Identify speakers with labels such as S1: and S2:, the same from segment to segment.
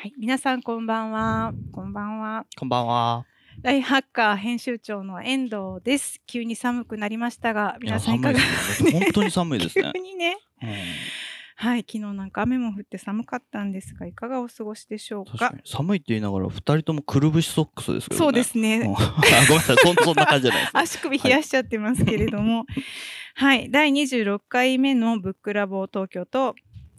S1: はい、皆さんこんばんは。こんばんは。
S2: こんばんは。
S1: ライハッカー編集長の遠藤です。急に寒くなりましたが、皆さんいかが
S2: ですね。本当に寒いですね
S1: 急。にね。
S2: うん
S1: はい、昨日なんか雨も降って寒かったんですが、いかがお過ごしでしょうか？
S2: 寒いって言いながら二人ともくるぶしソックスですけどね。
S1: そうです
S2: うん。
S1: ね。
S2: あごめんなさい。そん そんな感じじゃないです。
S1: 足首冷やしちゃってますけれども、はい、第26回目のブックラボ東京と、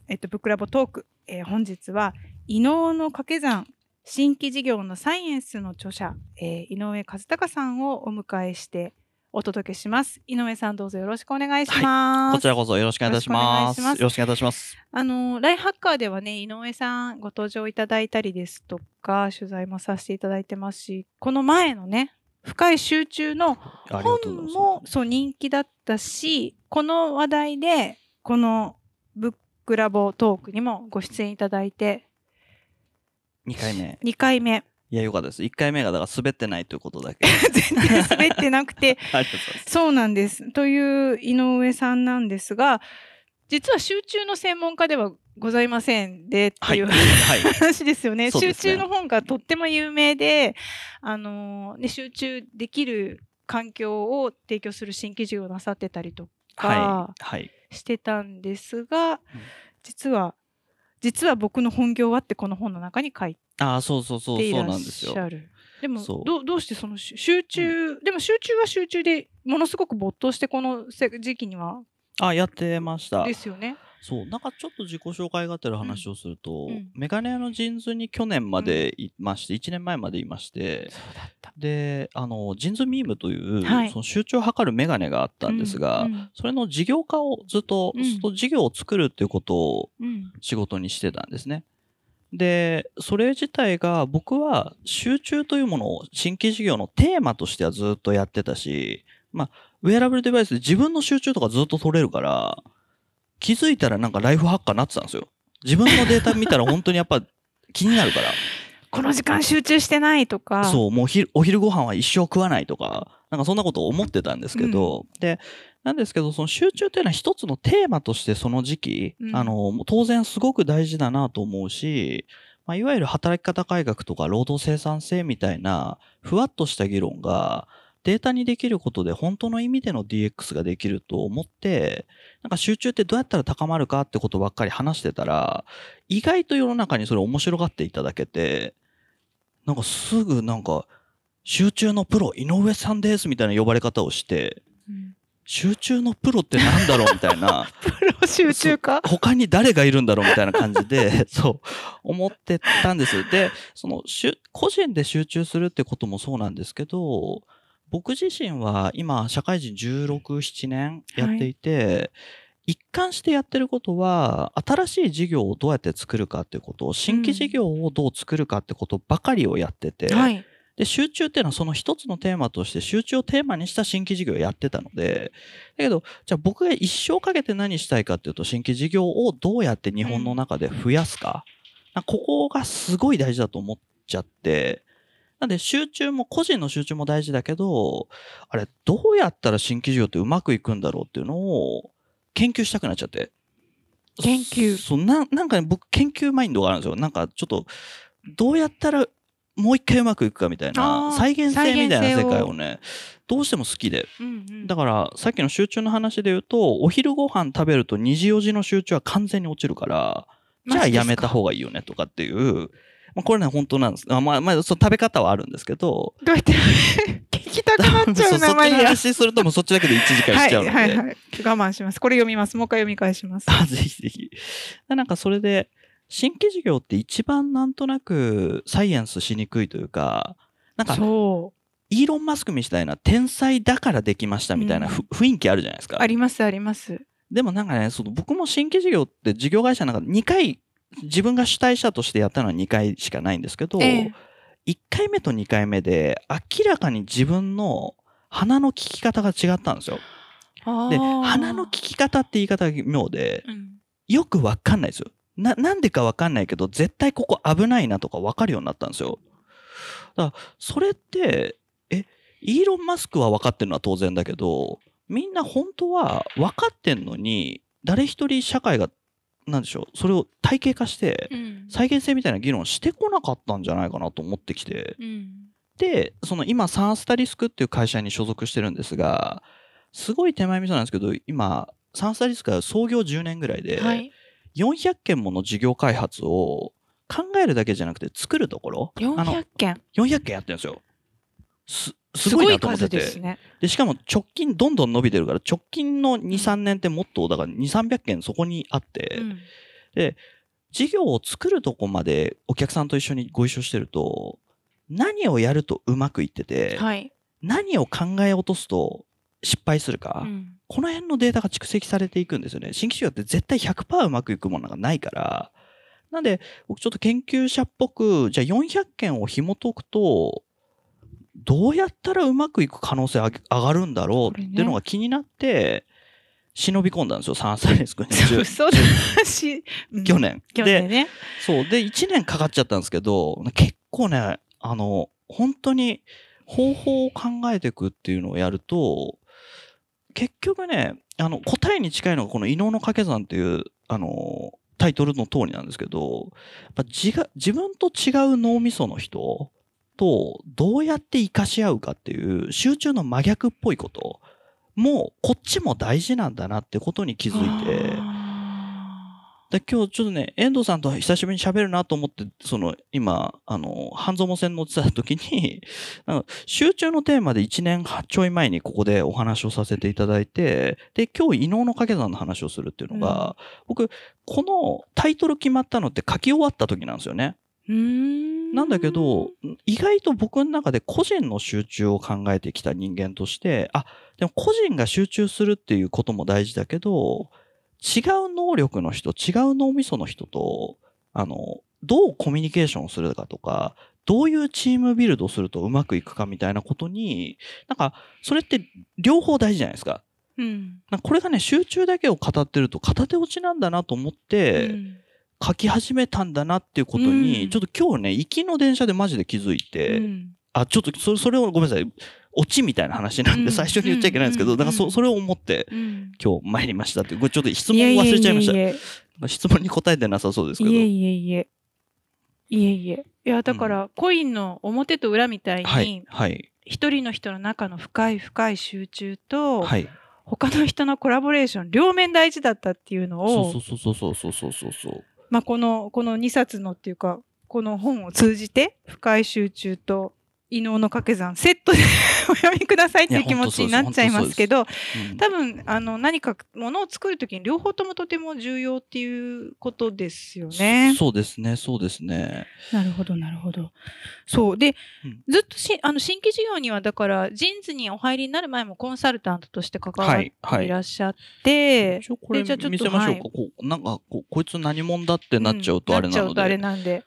S1: えっと、ブックラボトーク、えー本日は、伊能の掛け算、新規事業のサイエンスの著者、えー井上和孝さんをお迎えしてお届けします。井上さんどうぞよろしくお願いします。
S2: こちらこそよろしくお願いいたします。
S1: よろしくお願い
S2: いいたします。
S1: あの、ライハッカーではね、井上さんご登場いただいたりですとか、取材もさせていただいてますし、この前のね、深い集中の本。もそう人気だったし、この話題で、このブックラボトークにもご出演いただいて、
S2: 二回目。
S1: 2回目、
S2: いや、よかったです。一回目がだから滑ってないということだけ。
S1: 全然滑ってなくて。そうなんです。という井上さんなんですが、実は集中の専門家ではございませんで、って
S2: はいい。
S1: う
S2: はい。
S1: 話ですよね。集中の本がとっても有名で、あのね、集中できる環境を提供する新規事業をなさってたりとか
S2: はい。はい。
S1: してたんですが、実は、実は僕の本業はってこの本の中に書い
S2: ああ、そうそうそう、
S1: ていらっ
S2: そうなんですよ。
S1: しゃる。でもどう、どうしてその集集中、でも集中は集中でものすごく没頭してこのせ時期には
S2: あ、やってました
S1: で。すよね。
S2: そう、なんかちょっと自己紹介がてら話をすると、
S1: うん。うん
S2: メガネ屋のジーンズに去年までいまして、1年前までいまして、
S1: そうだった。
S2: で、あの、ジンズミームという、
S1: はい。
S2: その集中を図るメガネがあったんですが、
S1: うん
S2: それの事業化をずっと、
S1: うん。
S2: ずっと事業を作るっていうことを
S1: うん。
S2: 仕事にしてたんですね。で、それ自体が僕は集中というものを新規事業のテーマとしてはずっとやってたし、まあ、ウェアラブルデバイスで自分の集中とかずっと取れるから、気づいたらなんかライフハッカーになってたんですよ。自分のデータ見たら本当にやっぱ気になるから。
S1: この時間集中してないとか。
S2: そう、もうお昼お昼ご飯は一生食わないとか、なんかそんなことを思ってたんですけど、で、なんですけど、その集中っていうのは一つのテーマとしてその時期、
S1: うん
S2: あの、当然すごく大事だなと思うし、まあ、いわゆる働き方改革とか労働生産性みたいな、ふわっとした議論が、データにできることで本当の意味での DX ができると思って、なんか集中ってどうやったら高まるかってことばっかり話してたら、意外と世の中にそれ面白がっていただけて、なんかすぐなんか、集中のプロ、井上さんですみたいな呼ばれ方をして、
S1: うん
S2: 集中のプロってなんだろうみたいな、
S1: プロ集中か？
S2: 他に誰がいるんだろうみたいな感じで、そう、思ってたんです。で、その、個人で集中するってこともそうなんですけど、僕自身は今、社会人16、7年やっていて、一貫してやってることは、新しい事業をどうやって作るかってことを、新規事業をどう作るかってことばかりをやってて、
S1: はい。
S2: で、集中っていうのはその一つのテーマとして集中をテーマにした新規事業をやってたので、だけど、じゃあ僕が一生かけて何したいかっていうと、新規事業をどうやって日本の中で増やすか。なんかここがすごい大事だと思っちゃって、なんで集中も、個人の集中も大事だけど、あれ、どうやったら新規事業ってうまくいくんだろうっていうのを研究したくなっちゃって。
S1: 研究
S2: そう、ななんかね、僕研究マインドがあるんですよ。なんかちょっと、どうやったらもう一回うまくいくかみたい
S1: あ
S2: な、
S1: ー
S2: 再現性みたいな世界をね、どうしても好きで。
S1: うんうん
S2: だから、さっきの集中の話で言うと、お昼ご飯食べると2時4時の集中は完全に落ちるから、じゃあやめた方がいいよねとかっていう、まあ、これね、本当なんです。あまあ、まあ、その食べ方はあるんですけど、
S1: どうやって聞きたくなっちゃ
S2: そううそっちの。話するともうそっちだけで1時間しちゃうので。
S1: はいはいはい。我慢します。これ読みます。もう一回読み返します。
S2: あぜひぜひ。なんかそれで、新規事業って一番なんとなくサイエンスしにくいというか、なんか、
S1: そ
S2: イーロン・マスクみたいな天才だからできましたみたいなふ、雰囲気あるじゃないです
S1: う。
S2: か
S1: あ。りますあります。
S2: でもなんかね、その僕も新規事業って事業会社の中で2回、自分が主体者としてやったのは2回しかないんですけど、
S1: ええ
S2: 1回目と2回目で明らかに自分の鼻の聞き方が違ったんですよ。で、鼻の聞き方って言い方が妙で、
S1: うん
S2: よくわかんないですよ。な、なんでかわかんないけど、絶対ここ危ないなとかわかるようになったんですよ。だから、それって、え、イーロン・マスクは分かってるのは当然だけど、みんな本当は分かってんのに、誰一人社会がなんでしょう、それを体系化して、
S1: うん。
S2: 再現性みたいな議論してこなかったんじゃないかなと思ってきて、
S1: うん。
S2: で、その今、サンスタリスクっていう会社に所属してるんですが、すごい手前味噌なんですけど、今、サンスタリスクは創業10年ぐらいで、
S1: はい、
S2: 400件もの事業開発を考えるだけじゃなくて作るところ、あの
S1: 400件。
S2: 400件やってるんですよ。すす
S1: す
S2: ごいなと思ってて。
S1: ですね。
S2: で、しかも直近どんどん伸びてるから、直近の2、3年ってもっと、だから2、300件そこにあって、
S1: うん
S2: 事業を作るとこまでお客さんと一緒にご一緒してると、何をやるとうまくいってて、
S1: はい、
S2: 何を考え落とすと失敗するか、
S1: うん
S2: この辺のデータが蓄積されていくんですよね。新規事業って絶対100%うまくいくものがないから。なんで、僕ちょっと研究者っぽく、じゃあ400件を紐解くと、どうやったらうまくいく可能性上がるんだろうっていうのが気になって、忍び込んだんですよ、サンサリスクに。
S1: 嘘だし、うん
S2: 去年。
S1: 去年ね。
S2: そう。で、1年かかっちゃったんですけど、結構ね、あの、本当に方法を考えていくっていうのをやると、結局ね、あの、答えに近いのがこの異能の掛け算っていう、あの、タイトルの通りなんですけど、やっぱ自が自分と違う脳みその人とどうやって活かし合うかっていう集中の真逆っぽいこともこっちも大事なんだなってことに気づいて、
S1: あ
S2: で今日ちょっとね、遠藤さんと久しぶりに喋るなと思って、その今、あの、半蔵門線乗ってた時に、集中のテーマで1年ちょい前にここでお話をさせていただいて、で、今日、異能の掛け算の話をするっていうのが、僕、このタイトル決まったのって書き終わった時なんですよね。
S1: ーうーん
S2: なんだけど、意外と僕の中で個人の集中を考えてきた人間として、あ、でも個人が集中するっていうことも大事だけど、違う能力の人、違う脳みその人と、あの、どうコミュニケーションをするかとか、どういうチームビルドするとうまくいくかみたいなことに、なんか、それって両方大事じゃないですか。
S1: うん。
S2: なんかこれがね、集中だけを語ってると片手落ちなんだなと思って、
S1: うん
S2: 書き始めたんだなっていうことに、
S1: うん。
S2: ちょっと今日ね、行きの電車でマジで気づいて、
S1: うん。
S2: あ、ちょっとそれ、それをごめんなさい。オチみたいな話なんで、
S1: うん。
S2: 最初に言っちゃいけないんですけど、
S1: うん。
S2: だからそ、それを思って、
S1: うん。
S2: 今日参りましたって、これちょっと質問忘れちゃいました。質問に答えてなさそうですけど。
S1: やいえいえ。いえいえいえ。いやだから、コインの表と裏みたい
S2: はい
S1: に、
S2: はい、
S1: 一人の人の中の深い深い集中と、
S2: はい。
S1: 他の人のコラボレーション両面大事だったっていうのを
S2: そうそうそうそうそうそうそうそう。
S1: まあ、このこの2冊のっていうかこの本を通じて深い集中と異能の掛け算。セットでお読みくださいっていう気持ちになっちゃいますけど
S2: うん。
S1: 多分あの何かものを作るときに両方ともとても重要っていうことですよね。
S2: そうですね、そうですね。
S1: なるほどなるほど。そう。で、
S2: うん。
S1: ずっとしあの新規事業にはだからジーンズにお入りになる前もコンサルタントとして関わっていらっしゃって、
S2: 一応これ
S1: でじゃあちょっと
S2: 見せましょうか。
S1: はい。
S2: こうなんかこう、こいつ何者だってなっちゃうとあれなの
S1: うんなあれ
S2: で、
S1: なんで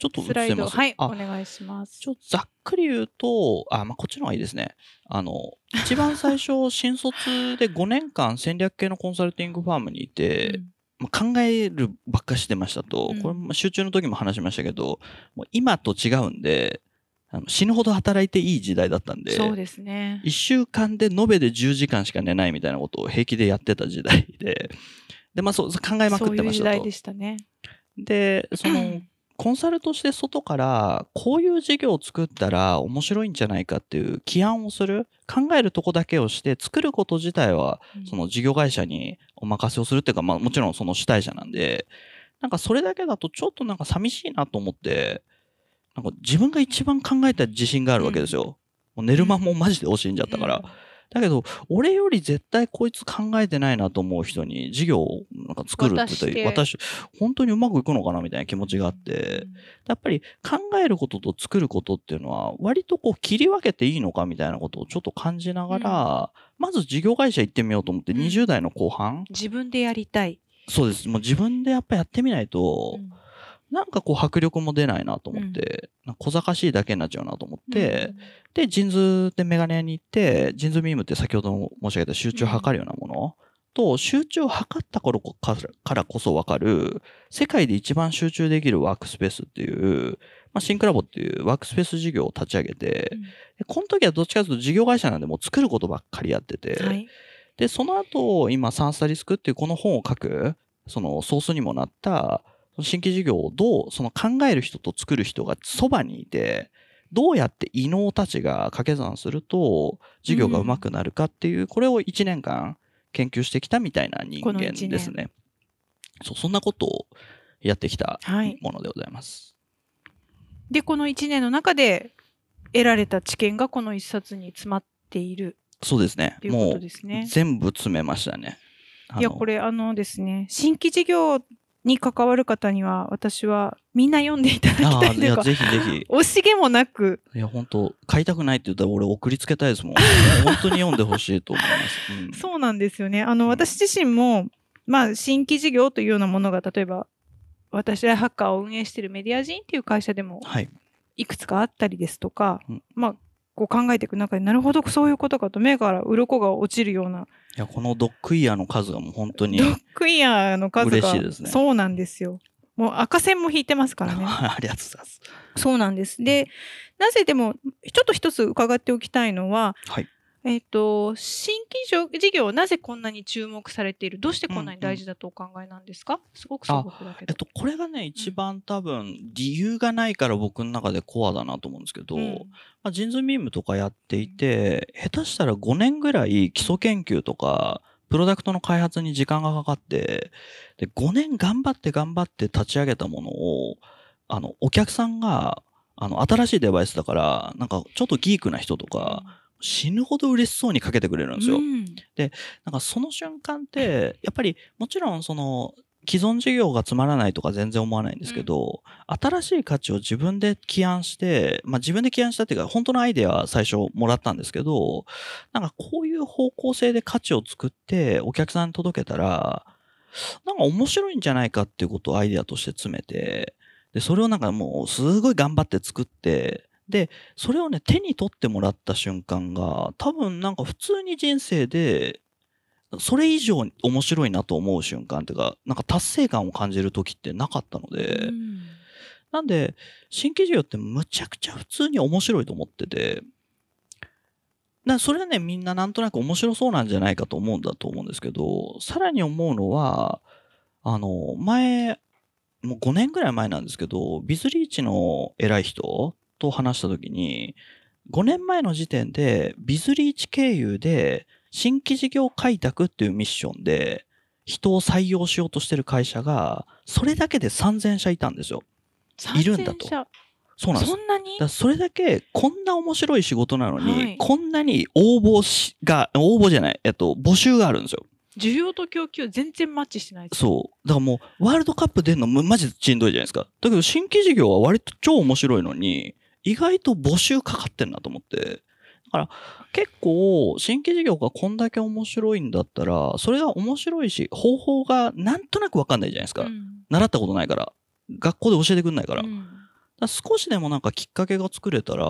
S2: ちょっと
S1: スライド。はいお
S2: あ、
S1: 願いします
S2: ち。ょっとざっくり言うと、あ、まあ、こっちの方がいいですね。あの、一番最初、新卒で5年間戦略系のコンサルティングファームにいて、まあ、考えるばっかしてましたと、
S1: うん
S2: これも集中の時も話しましたけど、もう今と違うんで、あの死ぬほど働いていい時代だったんで、
S1: そうですね。
S2: 1週間で延べで10時間しか寝ないみたいなことを平気でやってた時代で、で、まあそう、考えまくってましたと
S1: そういう時代で。したね。
S2: で、その、コンサルとして外から、こういう事業を作ったら面白いんじゃないかっていう起案をする、考えるとこだけをして、作ること自体は、その事業会社にお任せをするっていうか、まあもちろんその主体者なんで、なんかそれだけだとちょっとなんか寂しいなと思って、なんか自分が一番考えた自信があるわけですよ。もう寝る間もマジで惜しんじゃったから。だけど、俺より絶対こいつ考えてないなと思う人に事業をなんか作るって言って、私、本当にうまくいくのかなみたいな気持ちがあって、やっぱり考えることと作ることっていうのは、割とこう切り分けていいのかみたいなことをちょっと感じながら、まず事業会社行ってみようと思って、
S1: うん。
S2: 20代の後半、
S1: 自分でやりたい。
S2: そうです。もう自分でやっぱやってみないと、なんかこう迫力も出ないなと思って、なんか小賢しいだけになっちゃうなと思って、で、 JINS でメガネ屋に行って、 JINS MEME って先ほども申し上げた集中を測るようなもの、と、集中を測った頃からからこそわかる、世界で一番集中できるワークスペースっていう、まあ、 Think Lab っていうワークスペース事業を立ち上げて、
S1: うん。
S2: でこの時はどっちかというと事業会社なんでもう作ることばっかりやってて、
S1: はい。
S2: で、その後、今、 Sun Asterisk っていうこの本を書く、そのソースにもなった、新規事業をどう、その考える人と作る人がそばにいて、どうやって異能たちが掛け算すると、事業がうまくなるかっていう、これを1年間研究してきたみたいな人間ですね。そう、そんなことをやってきた
S1: はい
S2: ものでございます。
S1: でこの1年の中で得られた知見がこの一冊に詰まっている
S2: そうですね。
S1: というこ
S2: もう
S1: とですね。
S2: 全部詰めましたね。
S1: いやこれあのですね新規事業に関わる方には私はみんな読んでいただきたいというか
S2: ぜひぜひ。
S1: 惜しげもなく
S2: いや、本当買いたくないって言ったら俺送りつけたいですもん。本当に読んでほしいと思います。うん
S1: そうなんですよね。あの、
S2: うん
S1: 私自身も、まあ、新規事業というようなものが、例えば、私はハッカーを運営しているメディア人っていう会社でも
S2: はい。
S1: いくつかあったりですとか、
S2: うん
S1: まあ、こう考えていく中で、なるほど、そういうことかと、目から鱗が落ちるような、
S2: いや、このドッグイヤーの数がもう本当に。
S1: ドッグイヤーの数が、
S2: 嬉しいですね
S1: そうなんですよ。もう赤線も引いてますからね。
S2: ありがとうございます。
S1: そうなんです。で、なぜでも、ちょっと一つ伺っておきたいのは、
S2: はい。
S1: えっ、と、新規事業はなぜこんなに注目されている？どうしてこんなに大事だとお考えなんですか、すごく素朴だけど。
S2: えっと、これがね、一番多分、理由がないから僕の中でコアだなと思うんですけど、
S1: うん。
S2: まあ、ジンズミームとかやっていて、下手したら5年ぐらい基礎研究とか、プロダクトの開発に時間がかかって、で、5年頑張って頑張って立ち上げたものを、あの、お客さんが、あの、新しいデバイスだから、なんか、ちょっとギークな人とか、死ぬほど嬉しそうにかけてくれるんですよ。
S1: うん
S2: なんかその瞬間って、やっぱりもちろんその既存事業がつまらないとか全然思わないんですけど、新しい価値を自分で起案して、まあ自分で起案したっていうか本当のアイデアは最初もらったんですけど、なんかこういう方向性で価値を作ってお客さんに届けたら、なんか面白いんじゃないかっていうことをアイデアとして詰めて、で、それをなんかもうすごい頑張って作って、で、それをね、手に取ってもらった瞬間が、多分なんか普通に人生で、それ以上に面白いなと思う瞬間っていうか、なんか達成感を感じる時ってなかったので、
S1: うん。
S2: なんで、新規事業ってむちゃくちゃ普通に面白いと思ってて、だそれはね、みんななんとなく面白そうなんじゃないかと思うんだと思うんですけど、さらに思うのは、あの、前、もう5年ぐらい前なんですけど、ビズリーチの偉い人と話した時に、5年前の時点で、ビズリーチ経由で、新規事業開拓っていうミッションで、人を採用しようとしてる会社が、それだけで3000社いたんですよ。いるんだと
S1: 3000社
S2: そうなんです。
S1: そんなに？
S2: だそれだけこんな面白い仕事なのに、
S1: はい
S2: こんなに応募しが、応募じゃない、えっと、募集があるんですよ。
S1: 需要と供給全然マッチしてない
S2: そう。だからもう、ワールドカップ出るのむマジでしんどいじゃないですか。だけど、新規事業は割と超面白いのに、意外と募集かかってんなと思って。だから、結構、新規事業がこんだけ面白いんだったら、それが面白いし、方法がなんとなくわかんないじゃないですか。
S1: うん
S2: 習ったことないから。学校で教えてくんないから。
S1: うん
S2: ら少しでもなんかきっかけが作れたら、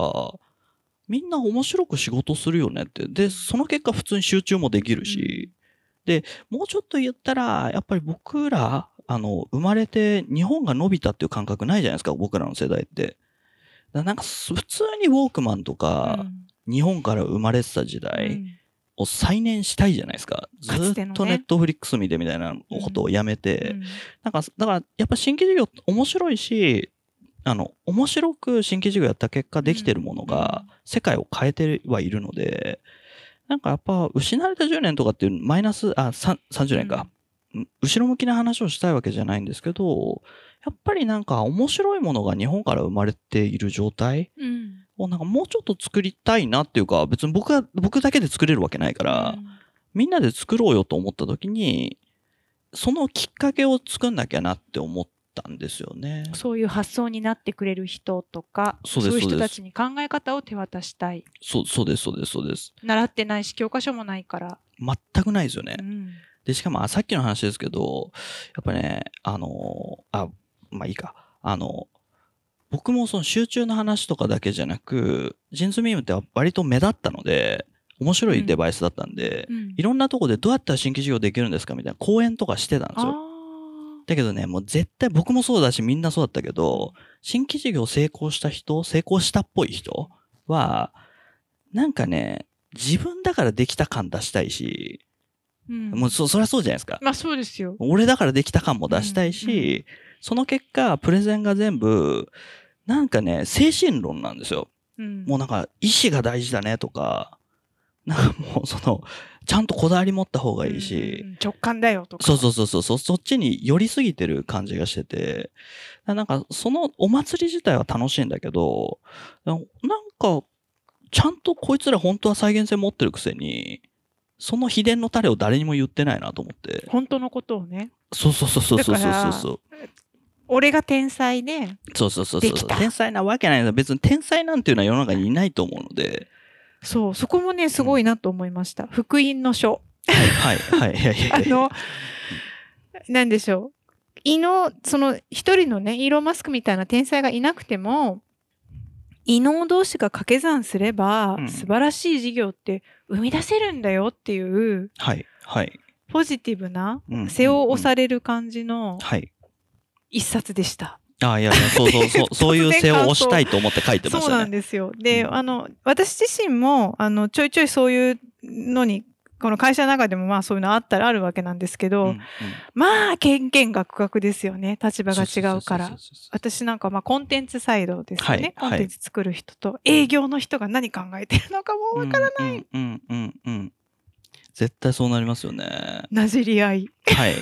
S2: みんな面白く仕事するよねって。で、その結果普通に集中もできるし、で、もうちょっと言ったら、やっぱり僕ら、あの、生まれて日本が伸びたっていう感覚ないじゃないですか、僕らの世代って。なんかす普通にウォークマンとか、日本から生まれてた時
S1: うん。
S2: 代を再燃したいじゃないですか。ずっとネットフリックス見てみたいなことをやめて、
S1: うん。
S2: なんか、だから、やっぱ新規事業面白いし、あの、面白く新規事業やった結果できてるものが、世界を変えてはいるので、なんかやっぱ、失われた10年とかっていうマイナス、あ、さん30年か、うん。後ろ向きな話をしたいわけじゃないんですけど、やっぱりなんか面白いものが日本から生まれている状態
S1: うん
S2: をなんかもうちょっと作りたいなっていうか、別に僕が、僕だけで作れるわけないから、みんなで作ろうよと思った時に、そのきっかけを作んなきゃなって思ったんですよね。
S1: そういう発想になってくれる人とか
S2: そう
S1: いう人たちに考え方を手渡したい
S2: そう、そうです、そうです、そうです。
S1: 習ってないし教科書もないから、
S2: 全くないですよね
S1: う。ん
S2: で、しかも、あさっきの話ですけど、やっぱね、あの、あ、まあいいか。あの、僕もその集中の話とかだけじゃなく、ジンズミームって割と目立ったので、面白いデバイスだったんで、
S1: うん
S2: いろんなとこでどうやったら新規事業できるんですかみたいな講演とかしてたんです
S1: あ
S2: よ。だけどね、もう絶対僕もそうだしみんなそうだったけど、新規事業成功した人、成功したっぽい人は、なんかね、自分だからできた感出したいし、
S1: うん
S2: もうそそりゃそうじゃないですか。
S1: まあそうですよ。
S2: 俺だからできた感も出したいし、その結果、プレゼンが全部、なんかね、精神論なんですよ。
S1: うん
S2: もうなんか、意志が大事だねとか、なんかもうその、ちゃんとこだわり持った方がいいし、
S1: うんうん直感だよとか。
S2: そうそうそうそうそ、そっちに寄りすぎてる感じがしてて、なんか、そのお祭り自体は楽しいんだけど、なんか、ちゃんとこいつら本当は再現性持ってるくせに、その秘伝のタレを誰にも言ってないなと思って。
S1: 本当のことをね。
S2: そうそうそうそうそうそうそう。
S1: 俺が天才で、
S2: そうそうそうそう天才なわけないんだ。別に天才なんていうのは世の中にいないと思うので。
S1: そう、そこもね、すごいなと思いました。福音の書。
S2: はい、はい、はい、はい。
S1: あの、なんでしょう。異能、その一人のね、イーロン・マスクみたいな天才がいなくても、異能同士が掛け算すれば、
S2: うん
S1: 素晴らしい事業って生み出せるんだよっていう、
S2: はい、はい。
S1: ポジティブな、
S2: うん
S1: 背を押される感じの
S2: はい。
S1: 一冊でした。
S2: あいやいや、そうそうそう、そう いう背を押したいと思って書いてま
S1: そうなん
S2: したね。
S1: ですよ。で、
S2: うん
S1: あの、私自身も、あの、ちょいちょいそういうのに、この会社の中でもまあそういうのあったらあるわけなんですけど、
S2: うんうん
S1: まあ、権限が区画ですよね。立場が違うから私なんかまあコンテンツサイドですよね。
S2: はい
S1: コンテンツ作る人と営業の人が何考えてるのかもわからない。
S2: うんうんうんうん。絶対そうなりますよね。
S1: なじり合い。
S2: はい。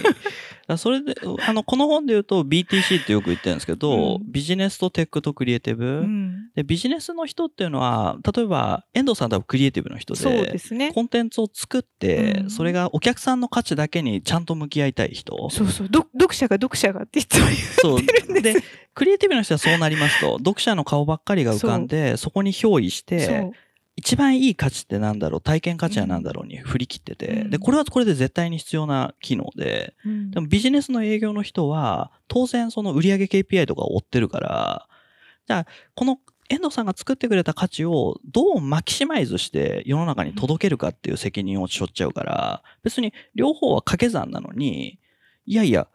S2: それで、あの、この本で言うと BTC ってよく言ってるんですけど、
S1: うん
S2: ビジネスとテックとクリエイティブ。
S1: うん、
S2: で、ビジネスの人っていうのは、例えば、遠藤さん多分クリエイティブの人で、
S1: そうですね。
S2: コンテンツを作って、
S1: うん
S2: それがお客さんの価値だけにちゃんと向き合いたい人。
S1: そうそう。ど読者が読者がっていつも言
S2: そう
S1: ってるんです
S2: で、クリエイティブの人はそうなりますと、読者の顔ばっかりが浮かんで、そこに憑依し
S1: う。
S2: て、
S1: そう。
S2: 一番いい価値ってなんだろう、体験価値はなんだろうに振り切ってて、
S1: うん。
S2: で、これはこれで絶対に必要な機能で、
S1: うん。
S2: でもビジネスの営業の人は、当然その売上 KPI とかを追ってるから、じゃあ、この遠藤さんが作ってくれた価値をどうマキシマイズして世の中に届けるかっていう責任を背負っちゃうから、別に両方は掛け算なのに、いやいや、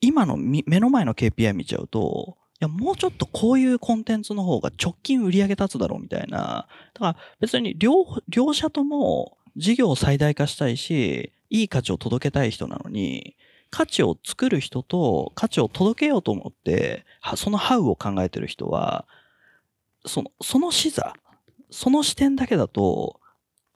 S2: 今のみ目の前の KPI 見ちゃうと、いや、もうちょっとこういうコンテンツの方が直近売り上げ立つだろうみたいな。だから別に両、両者とも事業を最大化したいし、いい価値を届けたい人なのに、価値を作る人と価値を届けようと思って、そのハウを考えてる人は、その、その視座、その視点だけだと、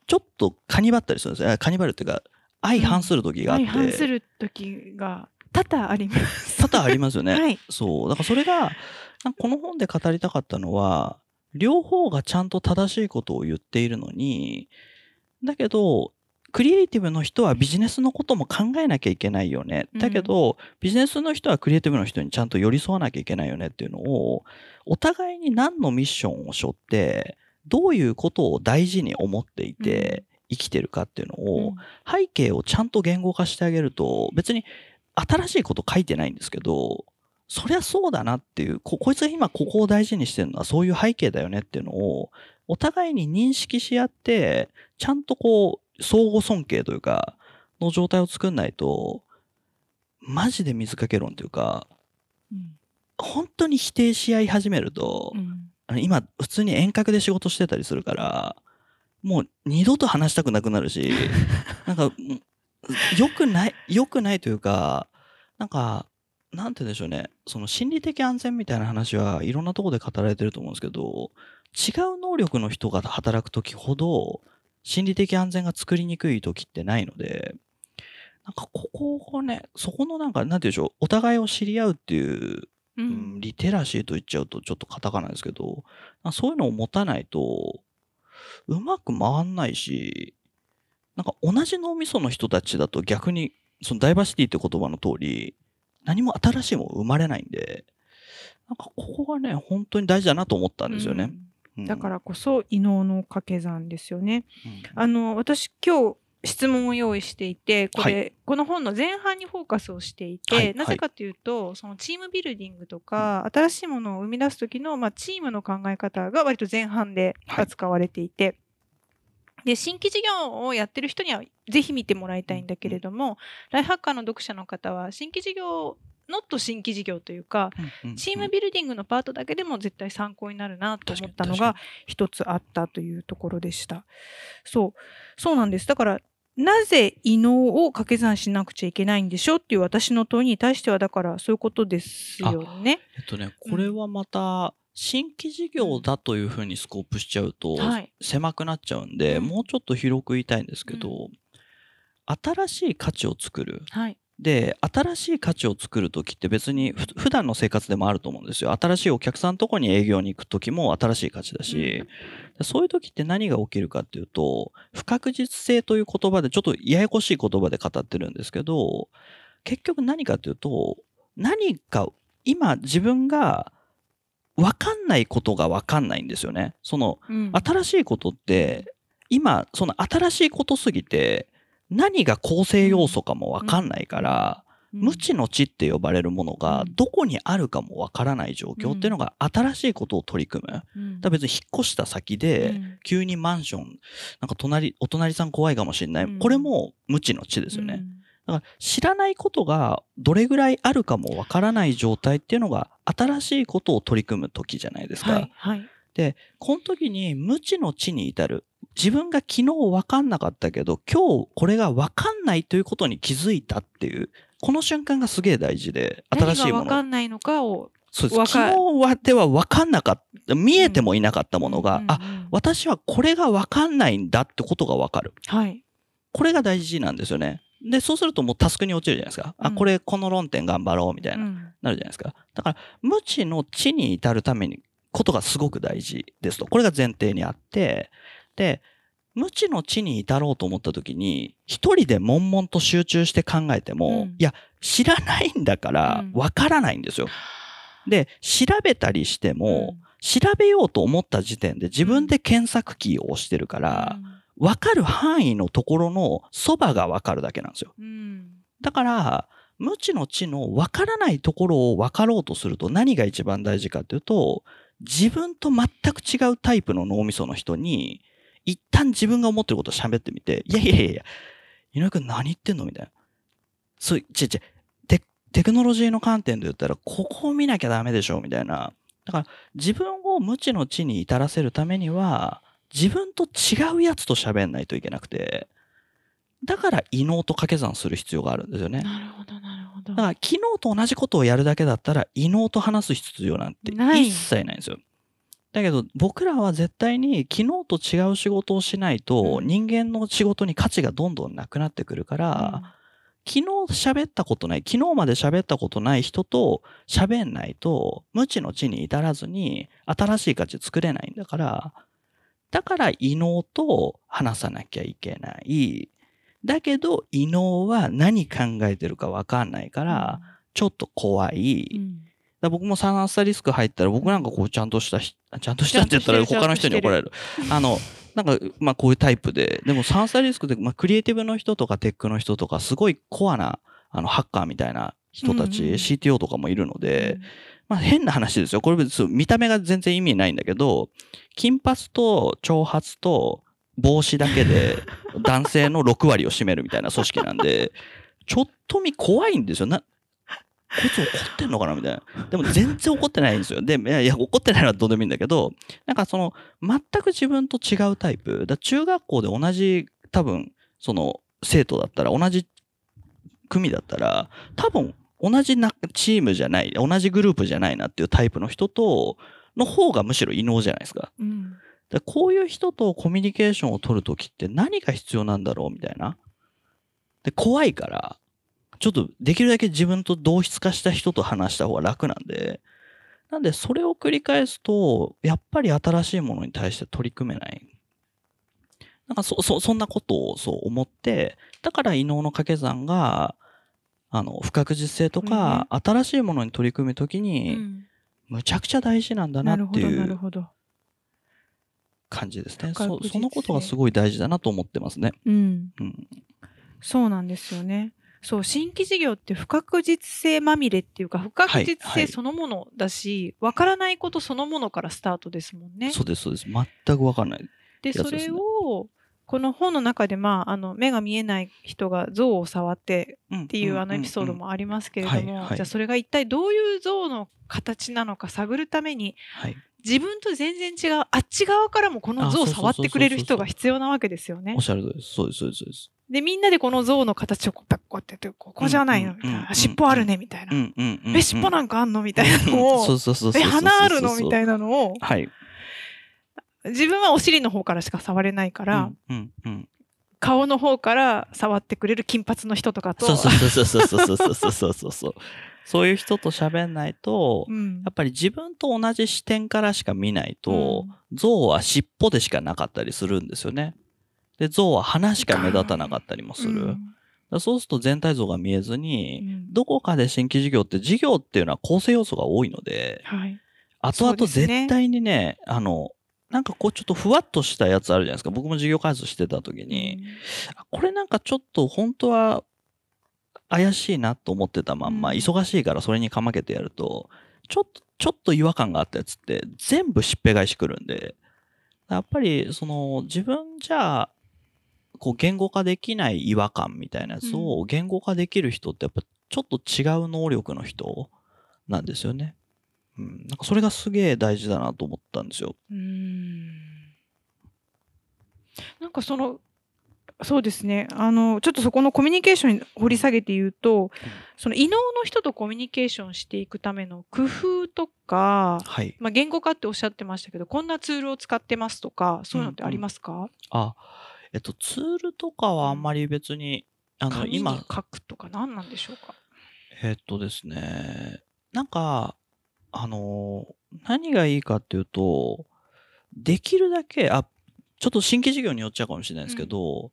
S2: ちょっとカニバったりするんですよ。カニバルっていうか、相反する時があって。
S1: 相反する時が多々あります。
S2: 多々ありますよね。
S1: はい。
S2: そう。だからそれが、この本で語りたかったのは、両方がちゃんと正しいことを言っているのに、だけど、クリエイティブの人はビジネスのことも考えなきゃいけないよね。だけど、ビジネスの人はクリエイティブの人にちゃんと寄り添わなきゃいけないよねっていうのを、お互いに何のミッションを背負って、どういうことを大事に思っていて、生きてるかっていうのを、背景をちゃんと言語化してあげると、別に新しいこと書いてないんですけど、そりゃそうだなっていう、ここいつが今ここを大事にしてるのはそういう背景だよねっていうのを、お互いに認識し合って、ちゃんとこう、相互尊敬というか、の状態を作んないと、マジで水かけ論というか、
S1: うん
S2: 本当に否定し合い始めると、
S1: うん。
S2: あの今、普通に遠隔で仕事してたりするから、もう二度と話したくなくなるし、なんか、うん良くない、良くないというか、なんか、なんて言うんでしょうね、その心理的安全みたいな話はいろんなところで語られてると思うんですけど、違う能力の人が働くときほど、心理的安全が作りにくいときってないので、なんかここをね、そこのなんか、なんて言うんでしょう、お互いを知り合うっていう
S1: う
S2: うんんリテラシーと言っちゃうとちょっとカタカナですけど、あそういうのを持たないと、うまく回んないし、なんか同じ脳みその人たちだと逆に、そのダイバーシティって言葉の通り、何も新しいもの生まれないんで、なんかここがね、本当に大事だなと思ったんですよね。
S1: うん。
S2: うん。
S1: だからこそ異能の掛け算ですよね。
S2: うん。
S1: あの私今日質問を用意していてこれ、
S2: は
S1: この本の前半にフォーカスをしていて、
S2: はい。
S1: なぜかというとそのチームビルディングとか、新しいものを生み出す時の、まあ、チームの考え方が割と前半で
S2: はい。
S1: 扱われていて、で新規事業をやってる人にはぜひ見てもらいたいんだけれども、ライフハッカーの読者の方は新規事業ノット新規事業というか
S2: うんうん
S1: チームビルディングのパートだけでも絶対参考になるなと思ったのが一つあったというところでした。そう、そうなんです。だからなぜ異能を掛け算しなくちゃいけないんでしょうっていう私の問いに対してはだからそういうことですよね。
S2: えっとね、これはまた、新規事業だというふうにスコープしちゃうと
S1: はい
S2: 狭くなっちゃうんで、
S1: うん
S2: もうちょっと広く言いたいんですけど、新しい価値を作る。
S1: はい。
S2: で、新しい価値を作るときって別にふ普段の生活でもあると思うんですよ。新しいお客さんのとこに営業に行くときも新しい価値だし、そういうときって何が起きるかっていうと、不確実性という言葉でちょっとややこしい言葉で語ってるんですけど、結局何かっていうと、何か今自分が分かんないことが分かんないんですよね。その
S1: うん。
S2: 新しいことって、今、その新しいことすぎて、何が構成要素かもわかんないから、無知の知って呼ばれるものが
S1: うん。
S2: どこにあるかもわからない状況っていうのが新しいことを取り組む。
S1: うん。
S2: ら別に引っ越した先で、
S1: うん。
S2: 急にマンション、なんか隣、お隣さん怖いかもしれない。
S1: うん。
S2: これも無知の知ですよね。
S1: うん
S2: だから知らないことがどれぐらいあるかもわからない状態っていうのが新しいことを取り組む時じゃないですか。
S1: はい。はい。
S2: この時に無知の知に至る。自分が昨日分かんなかったけど、今日これが分かんないということに気づいたっていう、この瞬間がすげえ大事で、新しいもの。
S1: 何が分かんないのかを
S2: そうです。昨日はでは分かんなかった、見えてもいなかったものが、あ、
S1: あ、
S2: 私はこれが分かんないんだってことが分かる。
S1: はい。
S2: これが大事なんですよね。で、そうするともうタスクに落ちるじゃないですか。あ、
S1: うん
S2: これ、この論点頑張ろうみたいな、
S1: うん
S2: なるじゃないですか。だから、無知の知に至るために、ことがすごく大事ですと。これが前提にあって、で、無知の知に至ろうと思った時に、一人で悶々と集中して考えても、
S1: うん
S2: いや、知らないんだから
S1: うん、
S2: わからないんですよ。で、調べたりしても、
S1: うん
S2: 調べようと思った時点で自分で検索キーを押してるから、
S1: うん
S2: わかる範囲のところのそばがわかるだけなんですよ。
S1: うん
S2: だから、無知の知のわからないところを分かろうとすると何が一番大事かというと、自分と全く違うタイプの脳みその人に、一旦自分が思ってることを喋ってみて、いやいやいやいや、井上くん何言ってんのみたいな。そう、ちちテ、テクノロジーの観点で言ったら、ここを見なきゃダメでしょみたいな。だから、自分を無知の知に至らせるためには、自分と違うやつと喋んないといけなくて、だから異能と掛け算する必要があるんですよね。
S1: なるほど、なるほど。
S2: だから昨日と同じことをやるだけだったら異能と話す必要なんて
S1: ない
S2: 一切ないんですよ。だけど僕らは絶対に昨日と違う仕事をしないと
S1: うん
S2: 人間の仕事に価値がどんどんなくなってくるから、昨日喋ったことない、昨日まで喋ったことない人と喋んないと無知の知に至らずに新しい価値作れないんだから、だから異能と話さなきゃいけない。だけど異能は何考えてるかわかんないから、ちょっと怖い。
S1: うん、
S2: 僕もサンアスタリスク入ったら僕なんかこうちゃんとしたひ、ちゃんとしたって言ったら他の人に怒られる。あの、なんか、まあこういうタイプで、でもサンアスタリスクで、まあクリエイティブの人とかテックの人とかすごいコアな、あの、ハッカーみたいな人たち、
S1: うんうん
S2: CTO とかもいるので、まあ変な話ですよ。これ別に見た目が全然意味ないんだけど、金髪と長髪と帽子だけで男性の6割を占めるみたいな組織なんで、ちょっと見怖いんですよ。な、こいつ怒ってんのかなみたいな。でも全然怒ってないんですよ。で、いや、怒ってないのはどうでもいいんだけど、なんかその、全く自分と違うタイプ。だ中学校で同じ、多分、その、生徒だったら、同じ組だったら、多分、同じなチームじゃない、同じグループじゃないなっていうタイプの人と、の方がむしろ異能じゃないですか。
S1: うん
S2: でこういう人とコミュニケーションを取るときって何が必要なんだろうみたいな。で、怖いから、ちょっとできるだけ自分と同質化した人と話した方が楽なんで、なんでそれを繰り返すと、やっぱり新しいものに対して取り組めない。なんかそ、そ、そんなことをそう思って、だから異能の掛け算が、あの、不確実性とか、新しいものに取り組むとき
S1: う
S2: に、
S1: ん
S2: むちゃくちゃ大事なんだなっていう
S1: なるほど。
S2: 感じですね。そそのことがすごい大事だなと思ってますね。
S1: うん。
S2: うん。
S1: そうなんですよね。そう、新規事業って不確実性まみれっていうか、不確実
S2: はいはい
S1: 性そのものだし、わ、からないことそのものからスタートですもんね。
S2: そうです、そうです。全くわかんない。
S1: で、
S2: ね
S1: れを、この本の中で、まあ、あの、目が見えない人が像を触って
S2: っ
S1: っていうあのエピソード。もありますけれども、じゃあそれが一体どういう像の形なのか探るために、
S2: はい。
S1: 自分と全然違う、あっち側からもこの像を触ってくれる人が必要なわけですよね
S2: おっ。しゃる通りです。そうです、そうです、そうです。
S1: で、みんなでこの像の形をこうやってやって、ここじゃないのみたいな。尻尾あるねみたいな。え、尻尾なんかあんの？みたいなのを。
S2: そうそうそうそうそう。
S1: え、鼻あるの？みた
S2: い
S1: いなのを。
S2: はい。
S1: 自分はお尻の方からしか触れないから、
S2: うんうんうん。
S1: 顔の方から触ってくれる金髪の人とかと。
S2: そうそうそうそうそうそうそうそうそうそう。そういう人と喋んないと、
S1: うん
S2: やっぱり自分と同じ視点からしか見ないと、象は尻尾でしかなかったりするんですよね。で、象は鼻しか目立たなかったりもする。だからそうすると全体像が見えず
S1: う
S2: に、
S1: ん
S2: どこかで新規事業って事業っていうのは構成要素が多いので、
S1: はい。
S2: 後々絶対にね、あの、なんかこうちょっとふわっとしたやつあるじゃないですか。僕も事業開発してた時に、あこれなんかちょっと本当は怪しいなと思ってたまんま、
S1: うん。
S2: 忙しいからそれにかまけてやると、ちょっと、ちょっと違和感があったやつって全部しっぺ返しくるんで、やっぱりその自分じゃ、こう言語化できない違和感みたいなやつを言語化できる人ってやっぱちょっと違う能力の人なんですよね。うん。なんかそれがすげえ大事だなと思ったんですよ。
S1: うーんなんかその、そうですね。あの、ちょっとそこのコミュニケーションに掘り下げて言うと、その異能の人とコミュニケーションしていくための工夫とか、
S2: はい。
S1: まあ、言語化っておっしゃってましたけど、こんなツールを使ってますとか、そういうのってありますか、
S2: あ、えっと、ツールとかはあんまり別に、あの、今、
S1: 書くとか何なんでしょうか？
S2: えっとですね、なんか、あの、何がいいかっていうと、できるだけ、あ、ちょっと新規事業によっちゃうかもしれないですけど、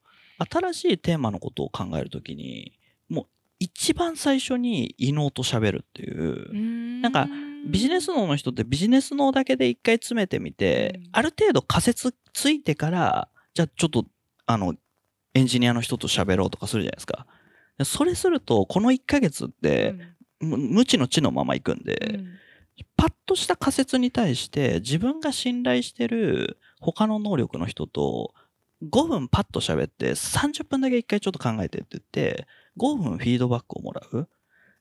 S2: 新しいテーマのことを考えるときに、もう一番最初に異能と喋るっていう、なんかビジネス脳の人ってビジネス脳だけで一回詰めてみて、
S1: うん。
S2: ある程度仮説ついてから、じゃあちょっと、あの、エンジニアの人と喋ろうとかするじゃないですか。でそれすると、この1ヶ月って、む無知の知のまま行くんで、パッとした仮説に対して自分が信頼してる他の能力の人と5分パッと喋って30分だけ一回ちょっと考えてって言って5分フィードバックをもらう。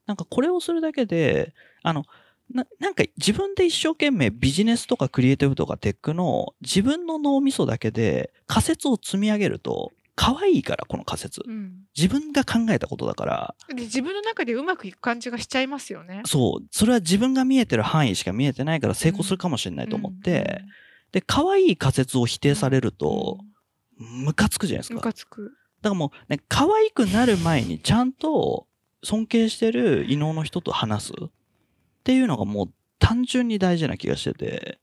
S2: なんかこれをするだけで、あの、ななんか自分で一生懸命ビジネスとかクリエイティブとかテックの自分の脳みそだけで仮説を積み上げると可愛いからこの仮説。
S1: うん
S2: 自分が考えたことだから、
S1: で自分の中でうまくいく感じがしちゃいますよね。
S2: そう、それは自分が見えてる範囲しか見えてないから成功するかもしれないと思って、で、可愛い仮説を否定されると、ムカつくじゃないです
S1: ム
S2: か。だか
S1: カつく。
S2: らもう、ね、可愛くなる前にちゃんと尊敬してる異能の人と話すっていうのがもう単純に大事な気がしてて、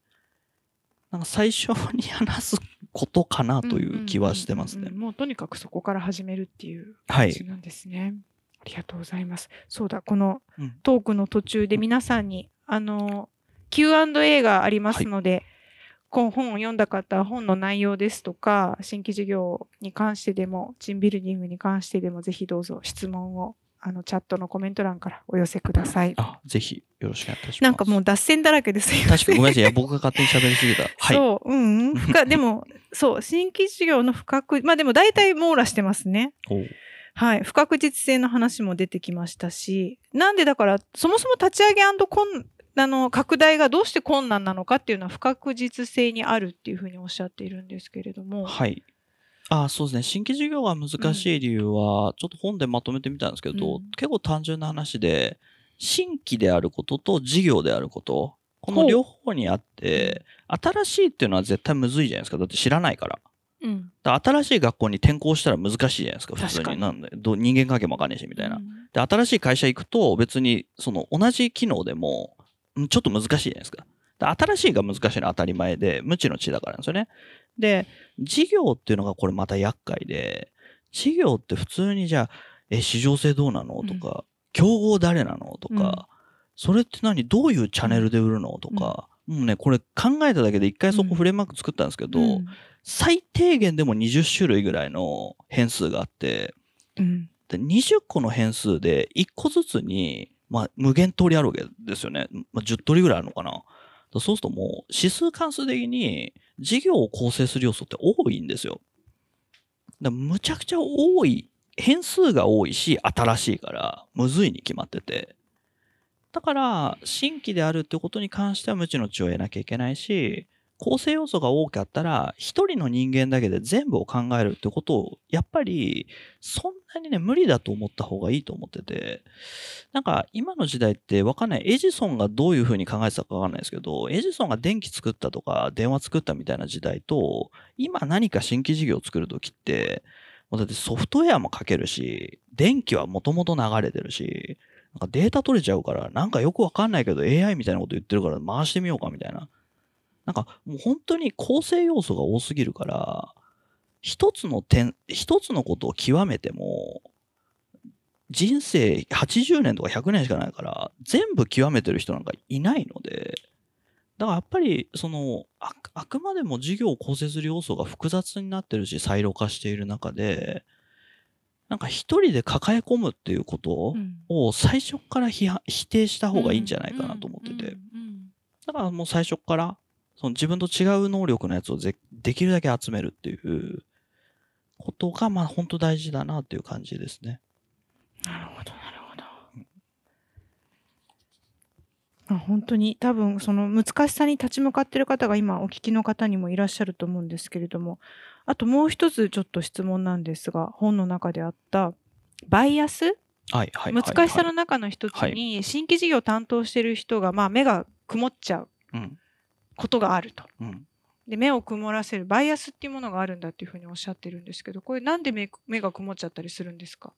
S2: なんか最初に話すことかなという気はしてますね
S1: うんうんうん。うんもうとにかくそこから始めるっていう
S2: はい。
S1: 感じなんですね。ありがとうございます。そうだ、この
S2: うん
S1: トークの途中で皆さんに、あの、Q&A がありますので、この本を読んだ方は本の内容ですとか、新規事業に関してでも、チームビルディングに関してでも、ぜひどうぞ質問を、あの、チャットのコメント欄からお寄せください。
S2: あ、ぜひよろしくお願いいたします。
S1: なんかもう脱線だらけですよ。
S2: 確かにごめんなさい。僕が勝手に喋りすぎた。はい。
S1: そう、うん、うん。深でも、そう、新規事業の不確、まあでも大体網羅してますね。はい。不確実性の話も出てきましたし、なんでだから、そもそも立ち上げこんあの拡大がどうして困難なのかっていうのは不確実性にあるっていうふうにおっしゃっているんですけれども。
S2: はい。あそうですね。新規事業が難しい理由は、ちょっと本でまとめてみたんですけど、
S1: うん
S2: 結構単純な話で、新規であることと事業であること、この両方にあって、新しいっていうのは絶対むずいじゃないですか。だって知らないから。
S1: うん。
S2: 新しい学校に転校したら難しいじゃないですか、普通に。なんでどう人間関係もわかんねえし、みたいな。
S1: うん
S2: で、新しい会社行くと別に、その同じ機能でも、うんちょっと難しいじゃないですか。で新しいが難しいのは当たり前で、無知の知だからなんですよね。で、事業っていうのがこれまた厄介で、事業って普通にじゃあ、え、市場性どうなの？とか、競合誰なの？とか、それって何？どういうチャンネルで売るの？とか、もうね、これ考えただけで一回そこフレームワーク作ったんですけど、
S1: うん。
S2: 最低限でも20種類ぐらいの変数があって、
S1: うん。
S2: で20個の変数で1個ずつに、まあ、無限通りあるわけですよね。まあ、10通りぐらいあるのかな。そうするともう指数関数的に事業を構成する要素って多いんですよ。だむちゃくちゃ多い、変数が多いし新しいからむずいに決まってて。だから新規であるってことに関しては無知の知を得なきゃいけないし、構成要素が多かったら、一人の人間だけで全部を考えるってことを、やっぱり、そんなにね、無理だと思った方がいいと思ってて、なんか、今の時代ってわかんない。エジソンがどういう風に考えてたかわかんないですけど、エジソンが電気作ったとか、電話作ったみたいな時代と、今何か新規事業を作るときって、もうだってソフトウェアもかけるし、電気はもともと流れてるし、なんかデータ取れちゃうから、なんかよくわかんないけど AI みたいなこと言ってるから回してみようかみたいな。なんかもう本当に構成要素が多すぎるから、一つの点、一つのことを極めても、人生80年とか100年しかないから、全部極めてる人なんかいないので、だからやっぱり、その、あくあくまでも事業を構成する要素が複雑になってるし、サイロ化している中で、なんか一人で抱え込むっていうこと
S1: うん
S2: を最初から否定した方がいいんじゃないかなと思ってて。だからもう最初から、その自分と違う能力のやつをぜできるだけ集めるっていうことが、まあ本当大事だなっていう感じですね。
S1: なるほど、なるほど。まあ、本当に多分その難しさに立ち向かっている方が今お聞きの方にもいらっしゃると思うんですけれどもあともう一つちょっと質問なんですが本の中であったバイアス？
S2: はい、はい。
S1: 難しさの中の一つに新規事業を担当している人がまあ目が曇っちゃう
S2: うん。
S1: ことがあると。
S2: うん。
S1: で目を曇らせるバイアスっていうものがあるんだっていうふうにおっしゃってるんですけどこれなんで目目が曇っちゃったりするんですか？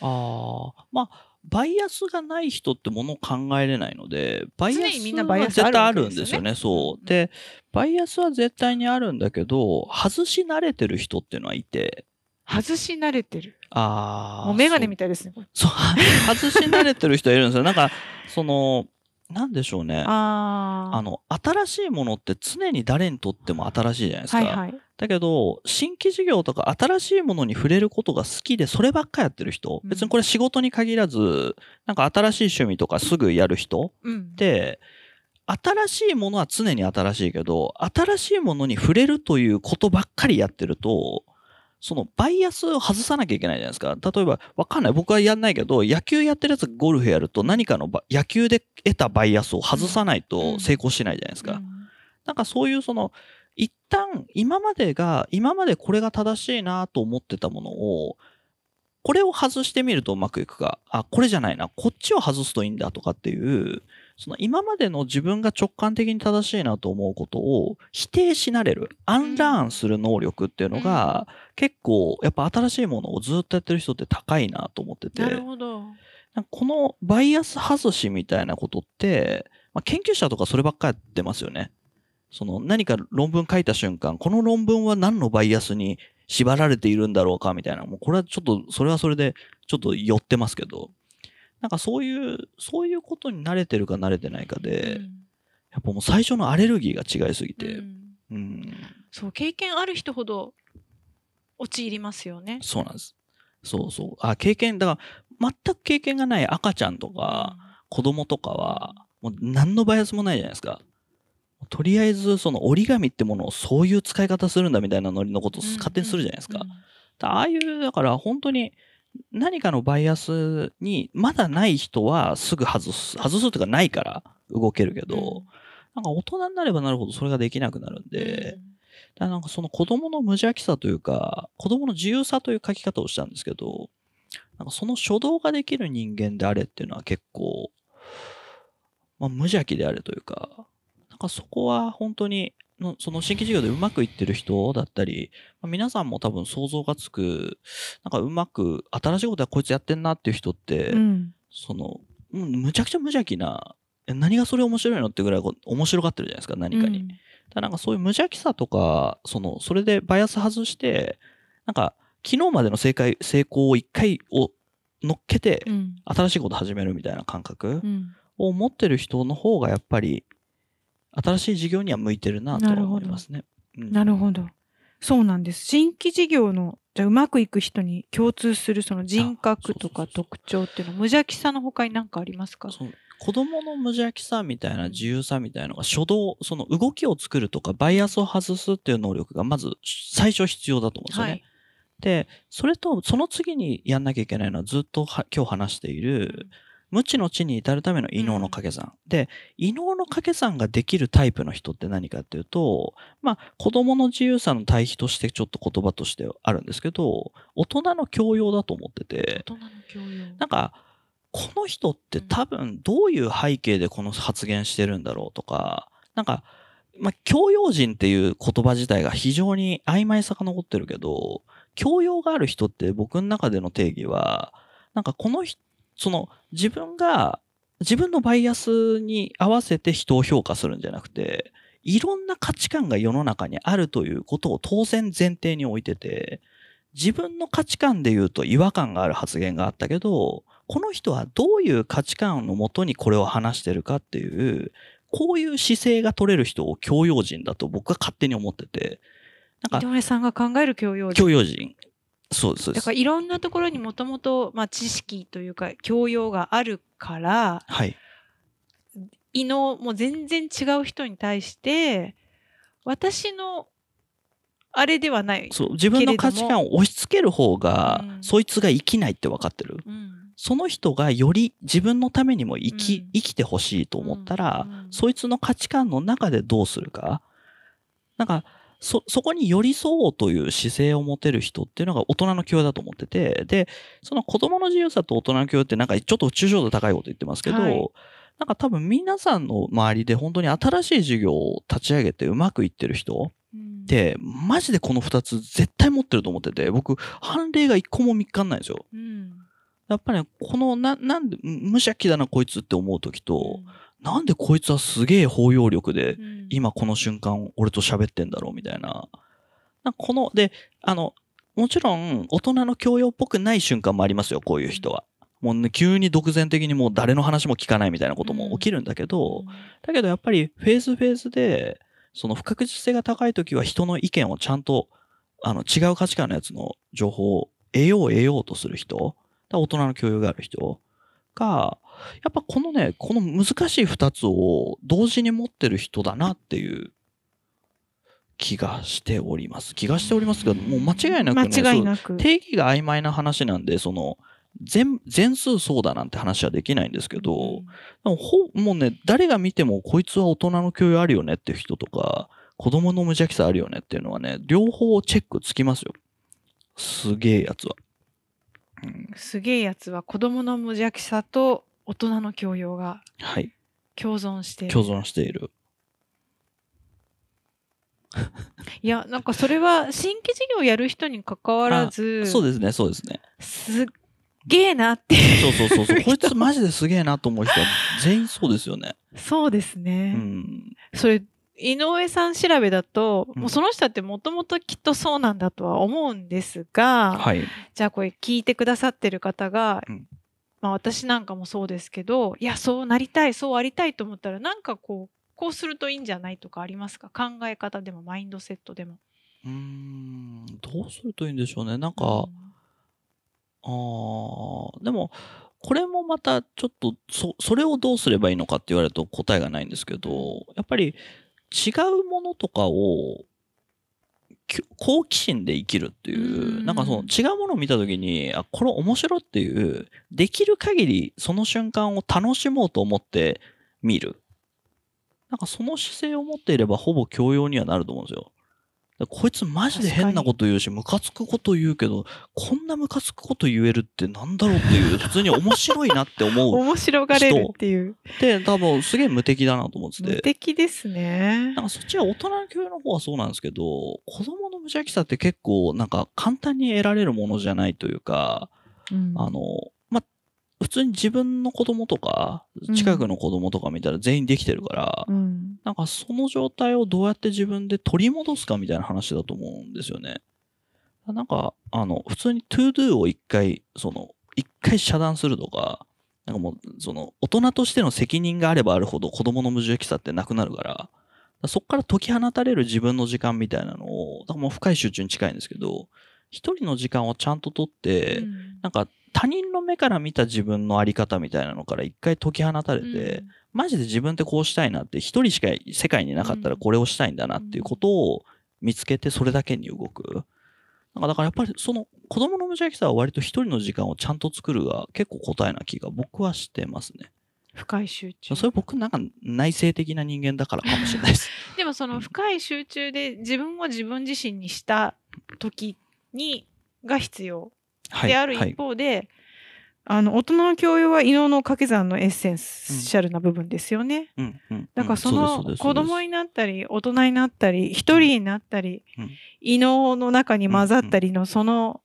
S2: ああ、まあ、バイアスがない人ってものを考えれないので、バイアス
S1: みんなバイアス
S2: は絶対あ
S1: ある
S2: んですよね。そう。で、バイアスは絶対にあるんだけど、外し慣れてる人っていうのはいて、
S1: 外し慣れてる
S2: ああ。
S1: もう眼鏡みたいですね
S2: そう、外し慣れてる人いるんですよ。なんか、その、なんでしょうね。あ
S1: あ
S2: の、新しいものって常に誰にとっても新しいじゃないですか。
S1: はいはい。
S2: だけど、新規事業とか新しいものに触れることが好きで、そればっかやってる人、
S1: うん
S2: 別にこれ仕事に限らず、なんか新しい趣味とかすぐやる人
S1: うん
S2: っ。て、新しいものは常に新しいけど、新しいものに触れるということばっかりやってると、そのバイアスを外さなきゃいけないじゃないですか。例えば、わかんない。僕はやんないけど、野球やってるやつがゴルフやると何かのば野球で得たバイアスを外さないと成功しないじゃないですか。なんかそういうその、一旦今までが、今までこれが正しいなと思ってたものを、これを外してみるとうまくいくか、あ、これじゃないな、こっちを外すといいんだとかっていう、その今までの自分が直感的に正しいなと思うことを否定しなれる、アンラーンする能力っていうのが、結構やっぱ新しいものをずっとやってる人って高いなと思ってて、
S1: なるほど。
S2: このバイアス外しみたいなことって、まあ、研究者とかそればっかやってますよね。その何か論文書いた瞬間、この論文は何のバイアスに縛られているんだろうかみたいな、もうこれはちょっと、それはそれでちょっと寄ってますけど、なんかそういう、そういうことに慣れてるか慣れてないかで、やっぱもう最初のアレルギーが違いすぎ
S1: う
S2: て、
S1: ん
S2: うん、
S1: そう経験ある人ほど陥りますよね。
S2: そうなんです。そうそう。あ、経験、だから全く経験がない赤ちゃんとか、子供とかは、もう何のバイアスもないじゃないですか。とりあえず、その折り紙ってものをそういう使い方するんだみたいなノリのことを勝手にするじゃないですか。ああいう、だから本当に何かのバイアスにまだない人はすぐ外す。外すというかないから動けるけど、なんか大人になればなるほどそれができなくなるんで、だからなんかその子供の無邪気さというか、子供の自由さという書き方をしたんですけど、なんかその初動ができる人間であれっていうのは結構、まあ無邪気であれというか、なんかそこは本当にの、その新規事業でうまくいってる人だったり、まあ皆さんも多分想像がつく、なんかうまく、新しいことはこいつやってんなっていう人って、
S1: うん。
S2: その、うんむちゃくちゃ無邪気な、え何がそれ面白いのってぐらい面白がってるじゃないですか、何かに。だからなんかそういう無邪気さとか、その、それでバイアス外して、なんか、昨日までの正解、成功を一回を乗っけて
S1: う、ん。
S2: 新しいこと始めるみたいな感覚
S1: うん。
S2: を持ってる人の方がやっぱり、新しい事業には向いてるなとは思いますね。うん
S1: なるほど。そうなんです。新規事業のじゃあうまくいく人に共通するその人格とか特徴っていうの無邪気さの他に何かありますか？
S2: 子供の無邪気さみたいな自由さみたいなのが初動、その動きを作るとかバイアスを外すっていう能力がまず最初必要だと思うんですよね。
S1: はい。
S2: で、それとその次にやんなきゃいけないのはずっとは今日話している、無知の知に至るための異能の掛け算。で、異能の掛け算ができるタイプの人って何かっていうと、まあ、子供の自由さの対比としてちょっと言葉としてあるんですけど、大人の教養だと思ってて、
S1: 大人の教養。
S2: なんか、この人って多分どういう背景でこの発言してるんだろうとか、なんか、まあ、教養人っていう言葉自体が非常に曖昧さが残ってるけど、教養がある人って僕の中での定義は、なんかこの人、その自分が、自分のバイアスに合わせて人を評価するんじゃなくて、いろんな価値観が世の中にあるということを当然前提に置いてて、自分の価値観で言うと違和感がある発言があったけど、この人はどういう価値観のもとにこれを話してるかっていう、こういう姿勢が取れる人を教養人だと僕は勝手に思ってて、なんか
S1: 井上さんが考える教養
S2: 教養人。そうです、そうです
S1: だから。いろんなところにもともと、まあ、知識というか教養があるから
S2: はい。
S1: 異能も全然違う人に対して私のあれではない、
S2: そう、自分の価値観を押し付ける方が、
S1: うん
S2: そいつが生きないって分かってる。
S1: うん
S2: その人がより自分のためにも生き、
S1: うん
S2: 生きてほしいと思ったら、そいつの価値観の中でどうするか。なんか、そ、そこに寄り添おうという姿勢を持てる人っていうのが大人の教養だと思ってて、で、その子供の自由さと大人の教養ってなんかちょっと抽象度高いこと言ってますけど、
S1: はい。
S2: なんか多分皆さんの周りで本当に新しい事業を立ち上げてうまくいってる人
S1: うん。
S2: って、マジでこの二つ絶対持ってると思ってて、僕、判例が一個も見っかんないんですよ。
S1: うん。
S2: やっぱりね、この、な、なんで、無無邪気だなこいつって思うときと、なんでこいつはすげえ包容力で、
S1: うん。
S2: 今この瞬間俺と喋ってんだろうみたいな。なこの、で、あの、もちろん大人の教養っぽくない瞬間もありますよ、こういう人は。もうね、急に独善的にもう誰の話も聞かないみたいなことも起きるんだけど、だけどやっぱりフェーズフェーズで、その不確実性が高いときは人の意見をちゃんと、あの、違う価値観のやつの情報を得よう得ようとする人、大人の教養がある人が、やっぱこのね、この難しい二つを同時に持ってる人だなっていう気がしております。気がしておりますけど、もう間違いなくね、
S1: 間違いなく
S2: 定義が曖昧な話なんで、その、全、全数そうだなんて話はできないんですけど、でもほもうね、誰が見てもこいつは大人の教養あるよねっていう人とか、子供の無邪気さあるよねっていうのはね、両方チェックつきますよ。すげえやつは。うん、
S1: すげえやつは子供の無邪気さと大人の教養が
S2: はい。
S1: 共存している
S2: 共存している。
S1: いやなんかそれは新規事業をやる人に関わらず
S2: そうですね、そうですね。
S1: すっげえなって
S2: そうそうそうそう。こいつマジですげえなと思う人は全員そうですよね。
S1: そうです
S2: う
S1: ね、
S2: ん。
S1: それ井上さん調べだと、
S2: うん
S1: もうその人ってもともときっとそうなんだとは思うんですが、
S2: はい。
S1: じゃあこれ聞いてくださってる方が、
S2: うん
S1: まあ私なんかもそうですけどいやそうなりたいそうありたいと思ったらなんかこうこうするといいんじゃないとかありますか？考え方でもマインドセットでも。
S2: うーん。どうするといいんでしょうね。なんか、
S1: うん
S2: ああ、でも、これもまたちょっと、そ、それをどうすればいいのかって言われると答えがないんですけど、やっぱり違うものとかを、き好奇心で生きるっていうう、
S1: ん
S2: なんかその違うものを見たときに、あ、これ面白いっていう、できる限りその瞬間を楽しもうと思って見る。なんかその姿勢を持っていればほぼ教養にはなると思うんですよ。こいつマジで変なこと言うし、ムカつくこと言うけど、こんなムカつくこと言えるってなんだろうっていう、普通に面白いなって思う
S1: 面白がれるっていう。
S2: って、多分すげえ無敵だなと思って
S1: 無
S2: て。
S1: 敵ですね。
S2: なんかそっちは大人の教養の方はそうなんですけど、子供の無邪気さって結構なんか簡単に得られるものじゃないというか、
S1: うん。
S2: あの、ま、普通に自分の子供とか、近くの子供とか見たら全員できてるから、
S1: うん。
S2: なんかその状態をどうやって自分で取り戻すかみたいな話だと思うんですよね。なんか、あの、普通に to do を一回、その、一回遮断するとか、なんかもう、その、大人としての責任があればあるほど子供の無邪気さってなくなるから、だからそこから解き放たれる自分の時間みたいなのを、だからもう深い集中に近いんですけど、一人の時間をちゃんと取って、
S1: うん。
S2: なんか他人の目から見た自分のあり方みたいなのから一回解き放たれて、マジで自分ってこうしたいなって一人しか世界になかったらこれをしたいんだなっていうことを見つけてそれだけに動く。なんかだからやっぱりその子供の無邪気さは割と一人の時間をちゃんと作るが結構答えな気が僕はしてますね。
S1: 深い集中
S2: それ僕なんか内省的な人間だからかもしれないです。
S1: でもその深い集中で自分を自分自身にした時にが必要
S2: はい。
S1: である
S2: はい。
S1: 一方で、あの大人の教養は異能の掛け算のエッセンシャルな部分ですよね。
S2: うんうん
S1: だからそ
S2: うん
S1: の子供になったり大人になったり一人になったり、
S2: うん。
S1: 異能の中に混ざったりのその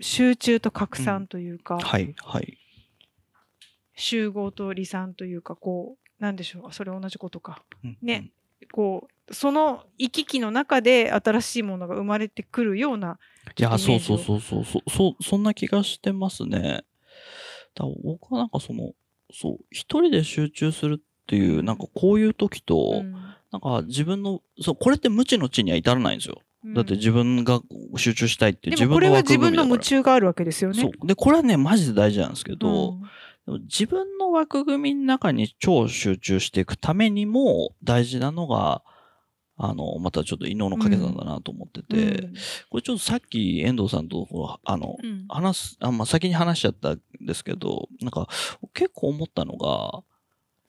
S1: 集中と拡散というか、
S2: はいはい。
S1: 集合と離散というかこうなんでしょう。それ同じことか。
S2: うん。
S1: ね。こうその行き来の中で新しいものが生まれてくるような、
S2: いや、そうそうそうそうそう、そう、そんな気がしてますね。だ僕はなんかその、そう、一人で集中するっていう、なんかこういう時と、
S1: うん
S2: なんか自分の、そう、これって無知の知には至らないんですよ。
S1: うん
S2: だって自分が集中したいって自分の
S1: でもこれは自分の夢中があるわけですよね。
S2: そう。で、これはね、マジで大事なんですけど、
S1: うん
S2: 自分の枠組みの中に超集中していくためにも大事なのが、あの、またちょっと異能の掛け算だなと思ってて、これちょっとさっき遠藤さんとあの、
S1: うんうん
S2: 話す、あ、まあ、先に話しちゃったんですけど、なんか結構思ったのが、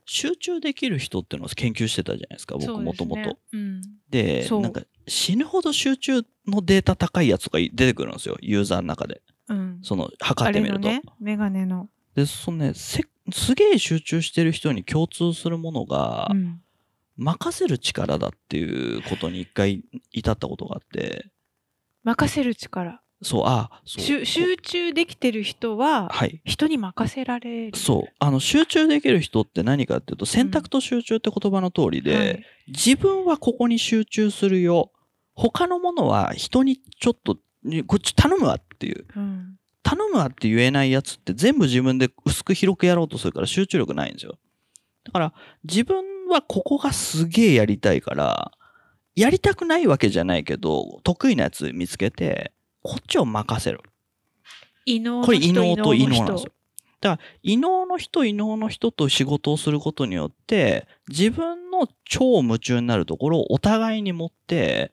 S2: 集中できる人っていうのを研究してたじゃないですか、僕もともと。
S1: うん
S2: で、なんか死ぬほど集中のデータ高いやつとか出てくるんですよ、ユーザーの中で。
S1: うん
S2: その、測ってみると。
S1: ね、メガネの。
S2: で、そのね、せ、すげえ集中してる人に共通するものが、
S1: うん
S2: 任せる力だっていうことに一回至ったことがあって、
S1: 任せる力。
S2: そう、あ、そう。
S1: 集集中できてる人は
S2: はい。
S1: 人に任せられる。
S2: そう。あの、集中できる人って何かっていうと、選択と集中って言葉の通りで、
S1: はい
S2: 自分はここに集中するよ。他のものは人にちょっと、こっち頼むわっていう。
S1: うん
S2: 頼むわって言えないやつって全部自分で薄く広くやろうとするから集中力ないんですよ。だから自分はここがすげえやりたいから、やりたくないわけじゃないけど、得意なやつ見つけて、こっちを任せる。
S1: 異能
S2: これ異能と異能なんですよ。だから、異能の人、異能の人と仕事をすることによって、自分の超夢中になるところをお互いに持って、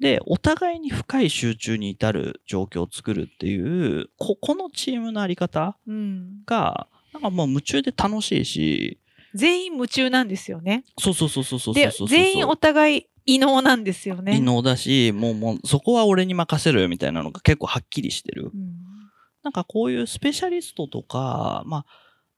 S2: で、お互いに深い集中に至る状況を作るっていう、ここのチームのあり方
S1: うん
S2: が、なんかもう夢中で楽しいし、
S1: 全員夢中なんですよね。
S2: そうそうそうそうそうそう
S1: で。全員お互い異能なんですよね。
S2: 異能だし、もうもうそこは俺に任せるみたいなのが結構はっきりしてる。
S1: うん
S2: なんかこういうスペシャリストとか、まあ、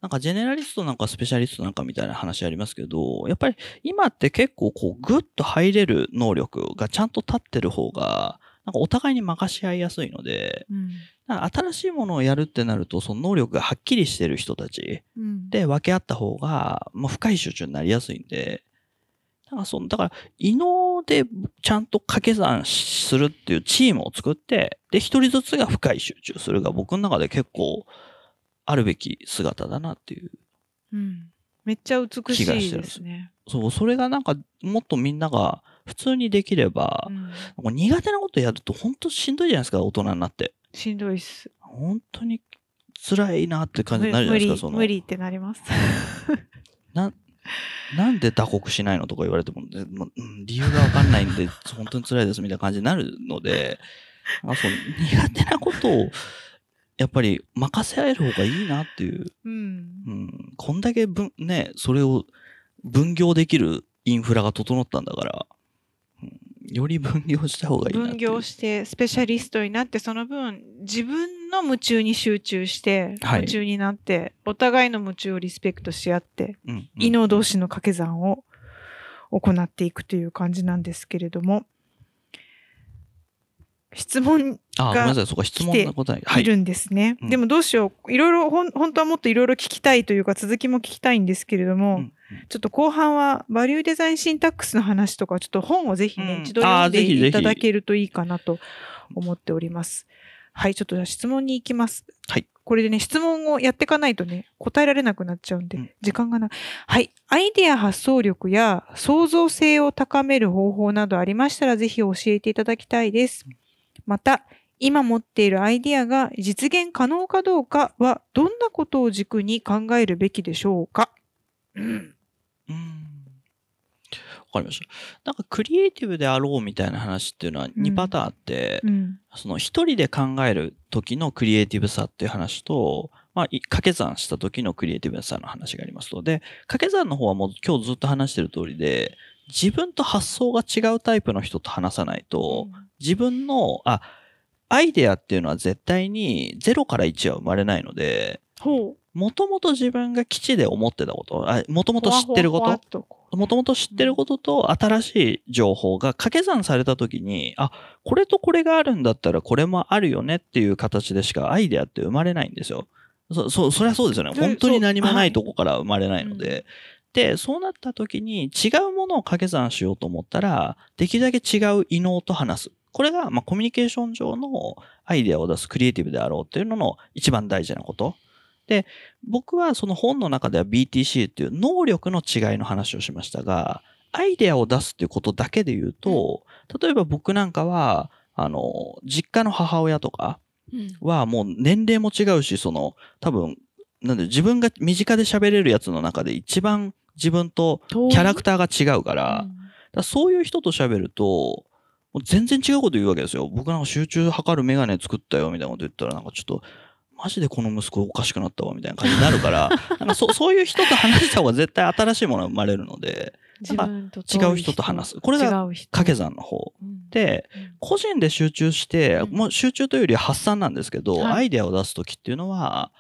S2: なんかジェネラリストなんかスペシャリストなんかみたいな話ありますけど、やっぱり今って結構こうグッと入れる能力がちゃんと立ってる方が、なんかお互いに任し合いやすいので、
S1: うん
S2: 新しいものをやるってなると、その能力がはっきりしてる人たち
S1: うん
S2: で分け合った方が、もう深い集中になりやすいんで、だからその、だから、異能でちゃんと掛け算するっていうチームを作って、で、一人ずつが深い集中するが僕の中で結構あるべき姿だなっていう。
S1: うんめっちゃ美しい
S2: 気がしてるんです
S1: ですね。
S2: そう、それがなんかもっとみんなが普通にできれば
S1: う、ん
S2: 苦手なことやると本当しんどいじゃないですか、大人になって。
S1: しんどいっす。
S2: 本当に辛いなって感じになるじゃないですか、
S1: 無理
S2: その。
S1: 無理ってなります。
S2: な、なんで打刻しないのとか言われても、でまうん理由がわかんないんで、本当に辛いですみたいな感じになるので、まあ、その苦手なことを、やっぱり任せ合える方がいいなっていう。
S1: うん
S2: うん。こんだけ分、ね、それを分業できるインフラが整ったんだから、うんより分業した方がいい。
S1: 分業してスペシャリストになってその分自分の夢中に集中して
S2: はい。
S1: 夢中になって、お互いの夢中をリスペクトし合って
S2: うんうん。
S1: 異能同士の掛け算を行っていくという感じなんですけれども質問
S2: あ、ごめんなさい。
S1: るんですね、
S2: うん
S1: でもどうしよういろいろほん本当はもっといろいろ聞きたいというか続きも聞きたいんですけれども、
S2: うん
S1: ちょっと後半はバリューデザインシンタックスの話とかちょっと本をぜひね、
S2: うん
S1: 一度読んでいただけるといいかなと思っております。はい、ちょっとじゃあ質問に行きます。
S2: はい。
S1: これでね、質問をやっていかないとね、答えられなくなっちゃうんで、
S2: うん
S1: 時間がない。はい。アイデア発想力や創造性を高める方法などありましたら、ぜひ教えていただきたいです。また、今持っているアイデアが実現可能かどうかは、どんなことを軸に考えるべきでしょうか？うん。
S2: うんわかかりました。なんかクリエイティブであろうみたいな話っていうのは2パターンあって、
S1: うん。
S2: その一人で考える時のクリエイティブさっていう話と、まあ、い掛け算した時のクリエイティブさの話がありますので、掛け算の方はもう今日ずっと話してる通りで、自分と発想が違うタイプの人と話さないと、自分の、あ、アイデアっていうのは絶対に0から1は生まれないので。もともと自分が基地で思ってたこと、あもともと知ってることもともと知ってることと新しい情報が掛け算された時に、あ、これとこれがあるんだったらこれもあるよねっていう形でしかアイデアって生まれないんですよ。そ、そ、そりゃそうですよね。
S1: で
S2: 本当に何もないとこから生まれないので。で、そうなった時に違うものを掛け算しようと思ったら、できるだけ違う異能と話す。これが、まあ、コミュニケーション上のアイデアを出すクリエイティブであろうっていうのの一番大事なこと。で、僕はその本の中では BTC っていう能力の違いの話をしましたが、アイデアを出すっていうことだけで言うと、例えば僕なんかは、あの、実家の母親とか
S1: うん。
S2: はもう年齢も違うし、その、多分、なんで自分が身近で喋れるやつの中で一番自分とキャラクターが違うから、
S1: うん。
S2: だからそういう人と喋ると、もう全然違うこと言うわけですよ。僕なんか集中測るメガネ作ったよみたいなこと言ったら、なんかちょっと、マジでこの息子おかしくなったわみたいな感じになるから、なんかそそういう人と話した方が絶対新しいものが生まれるので、違う人と話す。これが掛け算の方。
S1: うん。
S2: で、
S1: うん。
S2: 個人で集中して、
S1: うん。
S2: もう集中というよりは発散なんですけど、
S1: はい。
S2: アイデアを出すときっていうのは、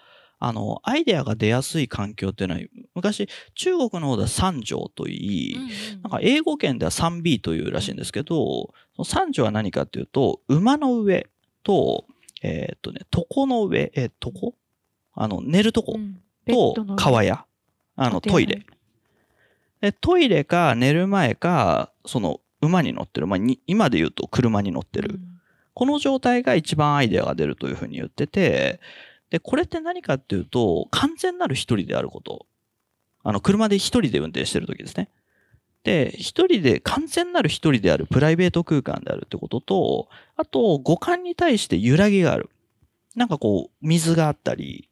S2: あの、アイデアが出やすい環境っていうのは、昔、中国の方では三条といい、
S1: うん
S2: なんか英語圏では 3B というらしいんですけど、その三条は何かっていうと、馬の上と、えーっとね、床の上、えー、床？あの、寝るとこと川屋。あの、
S1: あ
S2: トイレ。で、トイレか寝る前か、その、馬に乗ってる。まあ、に今で言うと車に乗ってる。
S1: うん
S2: この状態が一番アイデアが出るというふうに言ってて、で、これって何かっていうと、完全なる一人であること。あの、車で一人で運転してる時ですね。で、一人で、完全なる一人であるプライベート空間であるってことと、あと、五感に対して揺らぎがある。なんかこう、水があったり、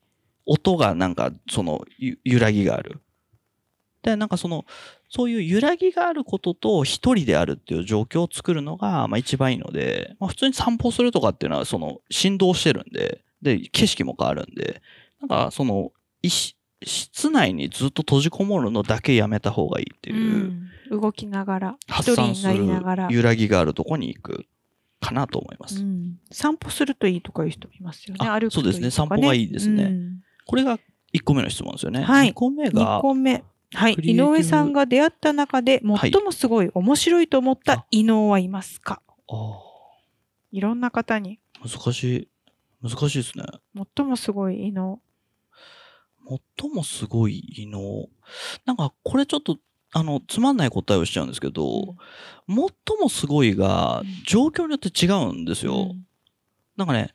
S2: 音がなんか、その、揺らぎがある。で、なんかその、そういう揺らぎがあることと一人であるっていう状況を作るのが、まあ一番いいので、まあ普通に散歩するとかっていうのは、その、振動してるんで、で、景色も変わるんで、なんかその、いし室内にずっと閉じこもるのだけやめた方がいいっていう、
S1: うん。動きながら
S2: 発散する揺らぎがあるとこに行くかなと思います。
S1: うん。散歩するといいとかいう人もいますよね。
S2: あ
S1: 歩くね、
S2: そうですね。散歩がいいですね。
S1: うん。
S2: これが1個目の質問ですよね。
S1: はい。
S2: 2個目
S1: 2
S2: が、
S1: 個目。はい。井上さんが出会った中で最もすごい面白いと思った異能はいますか、
S2: あ
S1: いろんな方に。
S2: ー難しい。難しいですね。
S1: 最もすごい異能
S2: 最もすごい異能。なんか、これちょっと、あの、つまんない答えをしちゃうんですけど、最もすごいが
S1: うん、
S2: 状況によって違うんですよ。
S1: うん
S2: なんかね、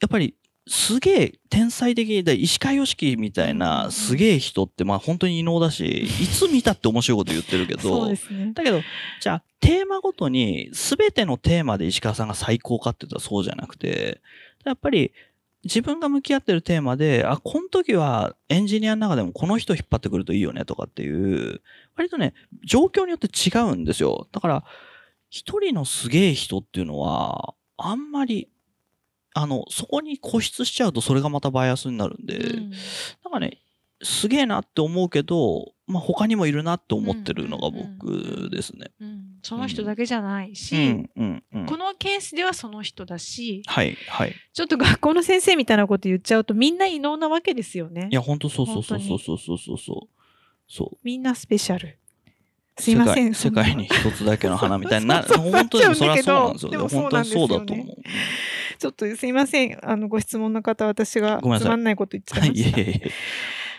S2: やっぱり、すげえ天才的で、石川良樹みたい
S1: うん
S2: なすげえ人って、まあ本当に異能だし、いつ見たって面白いこと言ってるけ
S1: そう
S2: ど
S1: で、すね
S2: だけど、じゃあ、テーマごとに、すべてのテーマで石川さんが最高かって言ったらそうじゃなくて、やっぱり、自分が向き合ってるテーマで、あ、この時はエンジニアの中でもこの人引っ張ってくるといいよねとかっていう、割とね、状況によって違うんですよ。だから、一人のすげえ人っていうのは、あんまり、あの、そこに固執しちゃうとそれがまたバイアスになるんで、
S1: うん
S2: なんかね、すげえなって思うけど、まあ、他にもいるなって思ってるのが
S1: うんうんうん
S2: 僕ですね。
S1: うんその人だけじゃないし、
S2: うん、うん、うん。
S1: このケースではその人だし
S2: はい、はい。
S1: ちょっと学校の先生みたいなこと言っちゃうとみんな異能なわけですよね
S2: いや、本当そうそうそうそうそうそうそう。そう。
S1: みんなスペシャルすいません
S2: 世界に一つだけの花みたいにな、本当にそれはそうなんですよ。
S1: でも
S2: 本当にそうだと思う。
S1: ちょっとすいませんあのご質問の方私がつまんないこと言っちゃ
S2: はいい、
S1: ました
S2: いえいえ。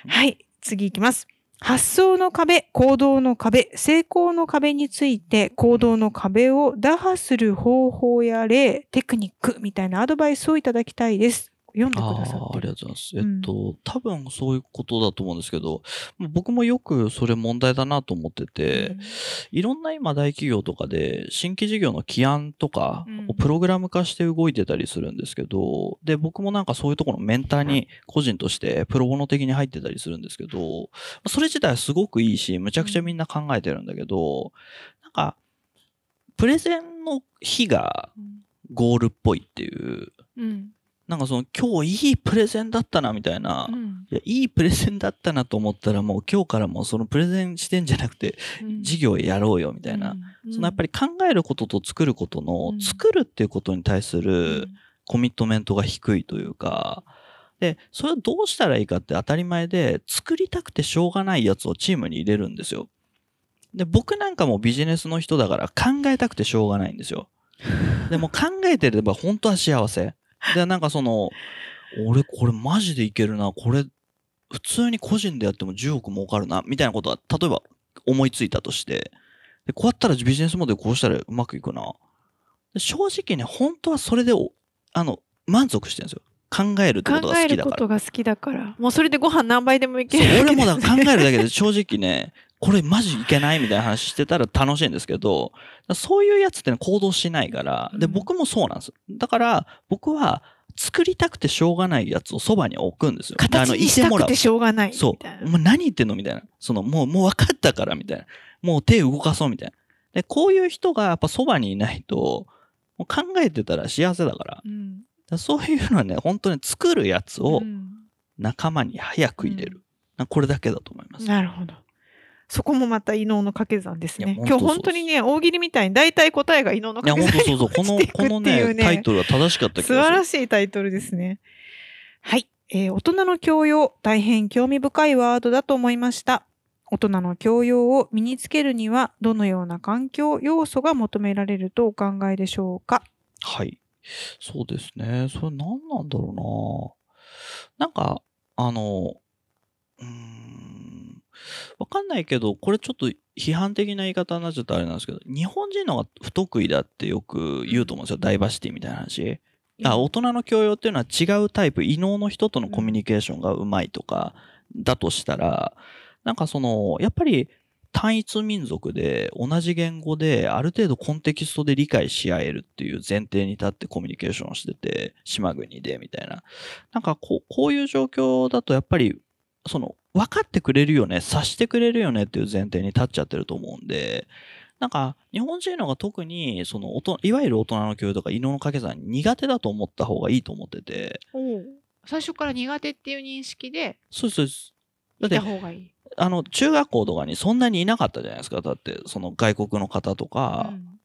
S1: はい、次いきます。発想の壁、行動の壁、成功の壁について、行動の壁を打破する方法や例、テクニックみたいなアドバイスをいただきたいです。読んで
S2: あ
S1: くださって。る。
S2: りがとうございます。え
S1: うん。
S2: っと、多分そういうことだと思うんですけど、僕もよくそれ問題だなと思ってて、いろんな今大企業とかで新規事業の起案とか
S1: うん。
S2: をプログラム化して動いてたりするんですけど、で、僕もなんかそういうところのメンターに個人としてプロボノ的に入ってたりするんですけど、それ自体はすごくいいし、むちゃくちゃみんな考えてるんだけど、なんか、プレゼンの日がゴールっぽいっていう、
S1: うん
S2: なんかその今日いいプレゼンだったなみたいな、
S1: うん
S2: いや、いいプレゼンだったなと思ったらもう今日からもうそのプレゼンしてんじゃなくて、
S1: うん
S2: 授業やろうよみたいな。
S1: うん
S2: そのやっぱり考えることと作ることの、
S1: うん
S2: 作るっていうことに対す
S1: う
S2: る
S1: ん
S2: コミットメントが低いというか、で、それをどうしたらいいかって当たり前で、作りたくてしょうがないやつをチームに入れるんですよ。で、僕なんかもビジネスの人だから考えたくてしょうがないんですよ。でも考えてれば本当は幸せ。で、なんかその、俺これマジでいけるな、これ普通に個人でやっても10億儲かるな、みたいなことが、例えば思いついたとして、でこうやったらビジネスモデルこうしたらうまくいくな。で正直ね、本当はそれでお、あの、満足してるんですよ。考えるってこと
S1: 考えるこ
S2: が好きだから。
S1: とが好きだからもうそれでご飯何杯でもいける
S2: 俺もだから考えるだけ
S1: で
S2: で正直ね、これマジいけない？みたいな話してたら楽しいんですけど、そういうやつってね行動しないから、で、
S1: うん
S2: 僕もそうなんです。だから、僕は作りたくてしょうがないやつをそばに置くんですよ。で
S1: 形にしたくてしょうがないみた
S2: そ。
S1: いうな
S2: お前何言ってんの？みたいな。その、もう、もう分かったから、みたいな。もう手動かそう、みたいな。で、こういう人がやっぱそばにいないと、もう考えてたら幸せだから。
S1: うん
S2: らそういうのはね、本当に作るやつを
S1: うん
S2: 仲間に早く入れる。これだけだと思います。
S1: なるほど。そこもまた異能の掛け算ですね。今日本当にね、大喜利みたいに大体答えが異能の掛け算に落ちていく
S2: このね、
S1: っていうね
S2: タイトルは正しかった気
S1: 素晴ら。しいタイトルですね。はい。えー大人の教養、大変興味深いワードだと思いました。大人の教養を身につけるには、どのような環境要素が求められるとお考えでしょうか？
S2: はい。そうですね。それ何なんだろうな。なんか、あの、うーん、わかんないけど、これちょっと批判的な言い方になっちゃったらあれなんですけど、日本人の方が不得意だってよく言うと思うんですよ。ダイバーシティみたいな話。あ大人の教養っていうのは違うタイプ、異能の人とのコミュニケーションがうまいとか、だとしたら、なんかその、やっぱり単一民族で同じ言語である程度コンテキストで理解し合えるっていう前提に立ってコミュニケーションをしてて、島国でみたいな。なんかこう、こういう状況だとやっぱり、その、分かってくれるよね、察してくれるよねっていう前提に立っちゃってると思うんで、なんか、日本人の方が特に、その、おといわゆる大人の教養とか、異能の掛け算苦手だと思った方がいいと思ってて、
S1: 最初から苦手っていう認識で
S2: そうそうです。だ
S1: い
S2: って。あの、中学校とかにそんなにいなかったじゃないですか。だって、その外国の方とか、
S1: うん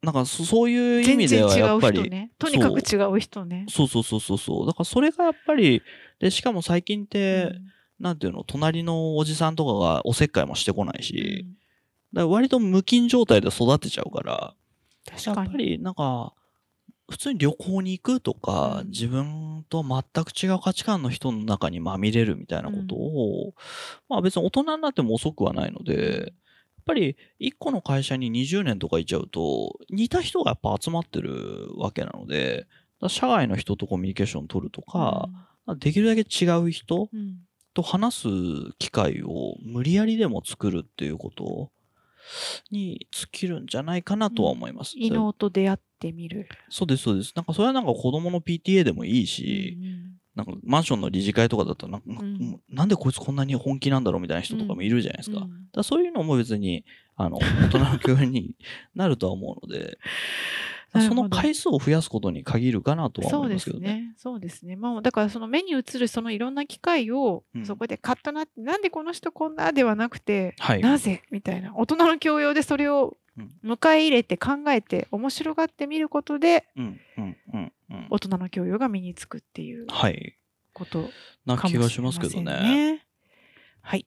S2: なんかそそういう意味では
S1: 違う
S2: やっぱり、
S1: 人ね。とにかく違う人ね。
S2: そうそうそうそうそう。だからそれがやっぱり、で、しかも最近って、なんていうの、隣のおじさんとかがおせっかいもしてこないし、
S1: うん。
S2: だから割と無菌状態で育てちゃうから、や
S1: 確かに。
S2: っぱりなんか、普通に旅行に行くとか、
S1: うん。
S2: 自分と全く違う価値観の人の中にまみれるみたいなことを、まあ別に大人になっても遅くはないので、やっぱり一個の会社に20年とかいちゃうと、似た人がやっぱ集まってるわけなので、社外の人とコミュニケーション取るとか、できるだけ違う人
S1: うん、うん
S2: と話す機会を無理やりでも作るっていうことに尽きるんじゃないかなとは思います。
S1: 異能と出会ってみる。
S2: そうです、そうです。なんかそれはなんか子供の PTA でもいいし、なんかマンションの理事会とかだったらなんか、
S1: ん
S2: なんでこいつこんなに本気なんだろうみたいな人とかもいるじゃないですか。だか
S1: うん
S2: らそういうのも別に、あの、大人の教養になるとは思うので、その回数を増やすことに限るかなとは
S1: そうで
S2: 思いますけどね。
S1: すね。そうですね。まあ、だからその目に映るそのいろんな機会を、
S2: うん
S1: そこでカッとなって、なんでこの人こんなではなくて、
S2: はい。
S1: なぜみたいな。大人の教養でそれを
S2: うん
S1: 迎え入れて考えて、面白がってみることで、
S2: うん、うん、うん、うん。
S1: 大人の教養が身につくっていう
S2: はい。
S1: こと
S2: な気
S1: かもしれ
S2: がしますけどね。
S1: ね。はい。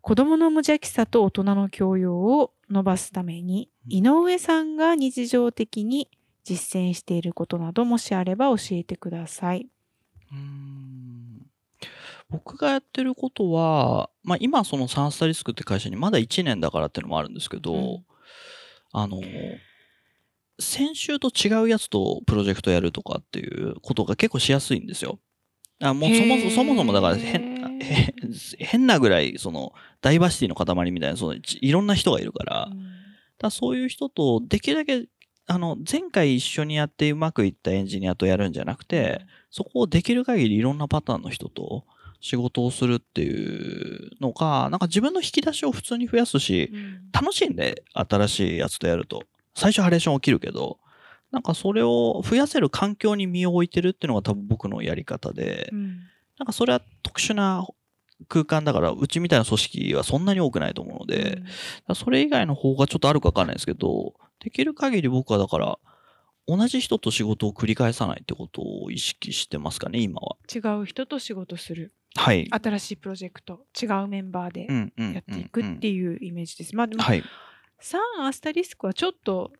S1: 子供の無邪気さと大人の教養を伸ばすために、
S2: うん
S1: 井上さんが日常的に実践していることなどもしあれば教えてください。
S2: うーん。僕がやってることは、まあ今そのサンスタリスクって会社にまだ1年だからっていうのもあるんですけど、
S1: うん。
S2: あの、先週と違うやつとプロジェクトやるとかっていうことが結構しやすいんですよ。あもうそもそもそもだから変へ変なぐらいそのダイバーシティの塊みたいなそのちいろんな人がいるから、だからそういう人とできるだけあの前回一緒にやってうまくいったエンジニアとやるんじゃなくて、そこをできる限りいろんなパターンの人と仕事をするっていうのが、なんか自分の引き出しを普通に増やすし、
S1: うん
S2: 楽しいんで、新しいやつとやると。最初ハレーション起きるけど、なんかそれを増やせる環境に身を置いてるっていうのが多分僕のやり方で、
S1: うん
S2: なんかそれは特殊な空間だから、うちみたいな組織はそんなに多くないと思うので、それ以外の方がちょっとあるかわかんないですけど、できる限り僕はだから、同じ人と仕事を繰り返さないってことを意識してますかね、今は。
S1: 違う人と仕事する
S2: はい。
S1: 新しいプロジェクト違うメンバーでやっていくっていうイメージです。まあでも、
S2: はい。
S1: サンアスタリスクはちょっと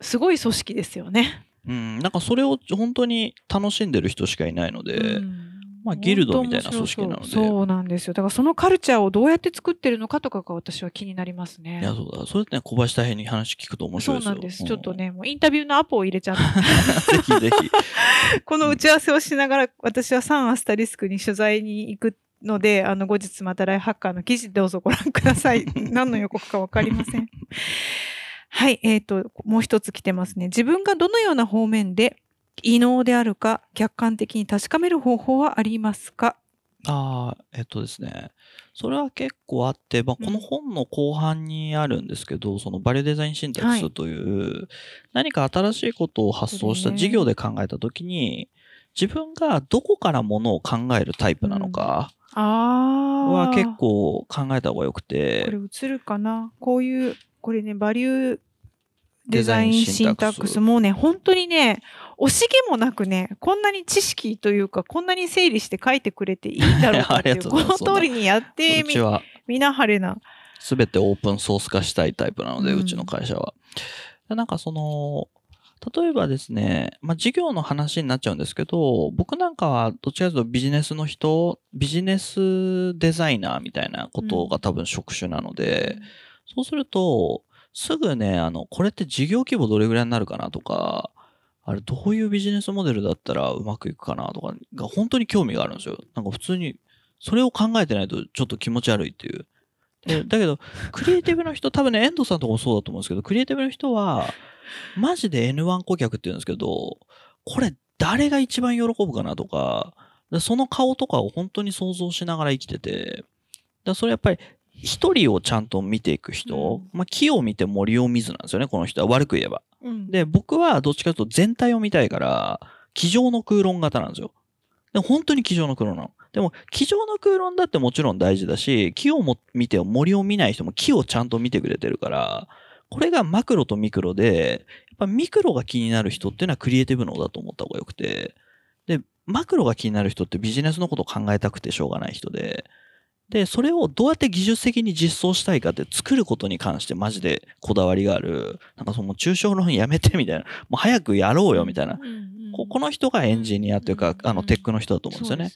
S1: すごい組織ですよね。
S2: うん、なんかそれを本当に楽しんでる人しかいないので、
S1: うん
S2: まあギルドみたいな組織なので
S1: そうなんですよ。だからそのカルチャーをどうやって作ってるのかとかが私は気になりますね。
S2: いや、そうだ。それってね、小林大変に話聞くと面白いですよ。
S1: そうなんです。
S2: う
S1: ちょっと。ね、もうインタビューのアポを入れちゃった。
S2: ぜひぜひ。
S1: この打ち合わせをしながら、私はサンアスタリスクに取材に行くので、あの、後日またライフハッカーの記事どうぞご覧ください。何の予告かわかりません。はい、えっ、と、もう一つ来てますね。自分がどのような方面で異能であるか客観的に確かめる方法はありますか？
S2: ああ、えっとですね。それは結構あって、まあ、
S1: うん。
S2: この本の後半にあるんですけど、そのバリューデザインシンタク
S1: はい。
S2: スという、何か新しいことを発想した事業で考えたときに、自分がどこからものを考えるタイプなのか。は結構考えた方がよくて。
S1: こ、れ映るかな？こういう、これね、バリューデザインシンタックス。もうね、本当にね、惜しげもなくね、こんなに知識というか、こんなに整理して書いてくれていいんだろうかっていう、この通りにやってみみなはれな。
S2: すべてオープンソース化したいタイプなので、
S1: うん。
S2: うちの会社は。でなんかその、例えばですね、まあ、事業の話になっちゃうんですけど、僕なんかはどっちかというとビジネスの人、ビジネスデザイナーみたいなことが多分職種なので、そうすると、すぐね、あの、これって事業規模どれぐらいになるかなとか、あれどういうビジネスモデルだったらうまくいくかなとかが本当に興味があるんですよ。なんか普通に、それを考えてないとちょっと気持ち悪いっていう。でだけど、クリエイティブの人、多分ね、遠藤さんとかもそうだと思うんですけど、クリエイティブの人は、マジで N1 顧客って言うんですけど、これ誰が一番喜ぶかなとか、その顔とかを本当に想像しながら生きてて、だそれやっぱり一人をちゃんと見ていく人、
S1: う
S2: まあ木を見て森を見ずなんですよね、この人は悪く言えば。
S1: うん、
S2: で、僕はどっちかというと全体を見たいから、机上の空論型なんですよ。で本当に机上の空論なの。でも、机上の空論だってもちろん大事だし、木をも見て森を見ない人も木をちゃんと見てくれてるから、これがマクロとミクロで、やっぱミクロが気になる人っていうのはクリエイティブ脳だと思った方がよくて、で、マクロが気になる人ってビジネスのことを考えたくてしょうがない人で、で、それをどうやって技術的に実装したいかって作ることに関してマジでこだわりがある。なんかその抽象論やめてみたいな。もう早くやろうよみたいな。
S1: うんうん
S2: ここの人がエンジニアというか
S1: うん、
S2: あのテックの人だと思うんですよね。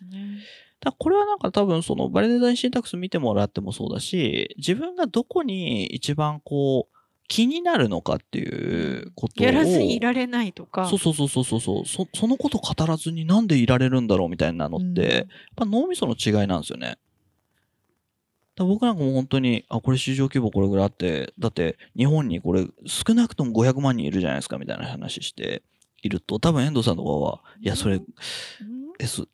S2: だこれはなんか多分そのバリデザインシンタクス見てもらってもそうだし、自分がどこに一番こう気になるのかっていうことを。
S1: やらずにいられないとか。
S2: そうそうそうそうそうそうそ。そのこと語らずになんでいられるんだろうみたいなのって、やっぱ脳みその違いなんですよね。だ僕なんかも本当に、あ、これ市場規模これぐらいあって、だって日本にこれ少なくとも500万人いるじゃないですかみたいな話していると、多分遠藤さんとかは、いや、それ
S1: うん
S2: え、そ、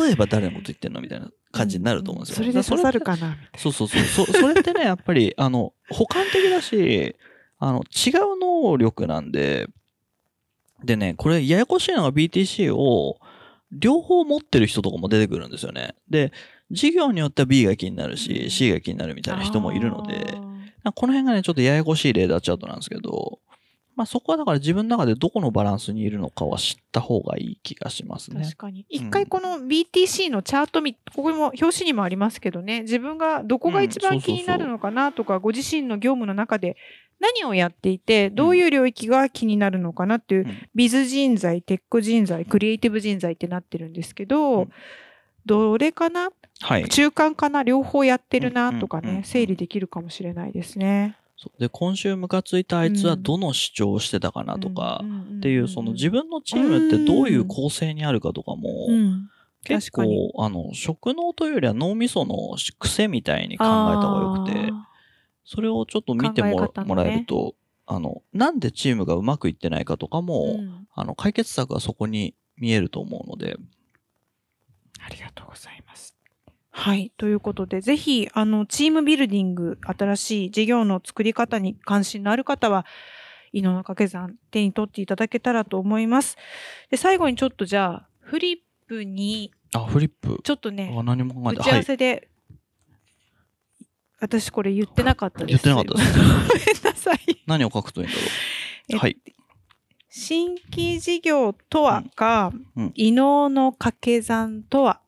S2: 例えば誰のこと言ってんのみたいな感じになると思うんですよ。
S1: それで刺さる
S2: か
S1: かな。
S2: そうそうそう。そそれってね、やっぱり、あの、補完的だし、あの、違う能力なんで、でね、これ、ややこしいのが BTC を、両方持ってる人とかも出てくるんですよね。で、事業によっては B が気になる
S1: うん。
S2: し、C が気になるみたいな人もいるので、この辺がね、ちょっとややこしいレーダーチャートなんですけど、まあそこはだから自分の中でどこのバランスにいるのかは知った方がいい気がしますね。
S1: 確。かに。一回この BTC のチャート見、ここにも表紙にもありますけどね、自分がどこが一番気になるのかなとか、ご自身の業務の中で何をやっていて、どういう領域が気になるのかなっていう、
S2: うん。
S1: ビズ人材、テック人材、クリエイティブ人材ってなってるんですけど、
S2: うん。
S1: どれかな？
S2: はい。
S1: 中間かな？両方やってるなとかね、
S2: うんうんうんうん
S1: 整理できるかもしれないですね。
S2: で、今週ムカついたあいつはどの主張をしてたかなとか、っていう、その自分のチームってどういう構成にあるかとかも、
S1: うん。
S2: 結構、あの、職能というよりは脳みその癖みたいに考えた方がよくて、それをちょっと見ても,、
S1: 考え方のね
S2: もらえると、あの、なんでチームがうまくいってないかとかも、
S1: うん。
S2: あの、解決策がそこに見えると思うので、
S1: ありがとうございます。はい。ということで、ぜひ、あの、チームビルディング、新しい事業の作り方に関心のある方は、伊能の掛け算、手に取っていただけたらと思います。で、最後にちょっとじゃあ、フリップに、
S2: あ、フリップ？
S1: ちょっとね、
S2: あ何も考えて
S1: 打ち合わせで、私これ言ってなかったです。
S2: 言ってなかったです
S1: ごめんなさい。
S2: 何を書くといいんだろ
S1: え
S2: う。はい。
S1: 新規事業とはか、
S2: うんうん
S1: 異能の掛け算とは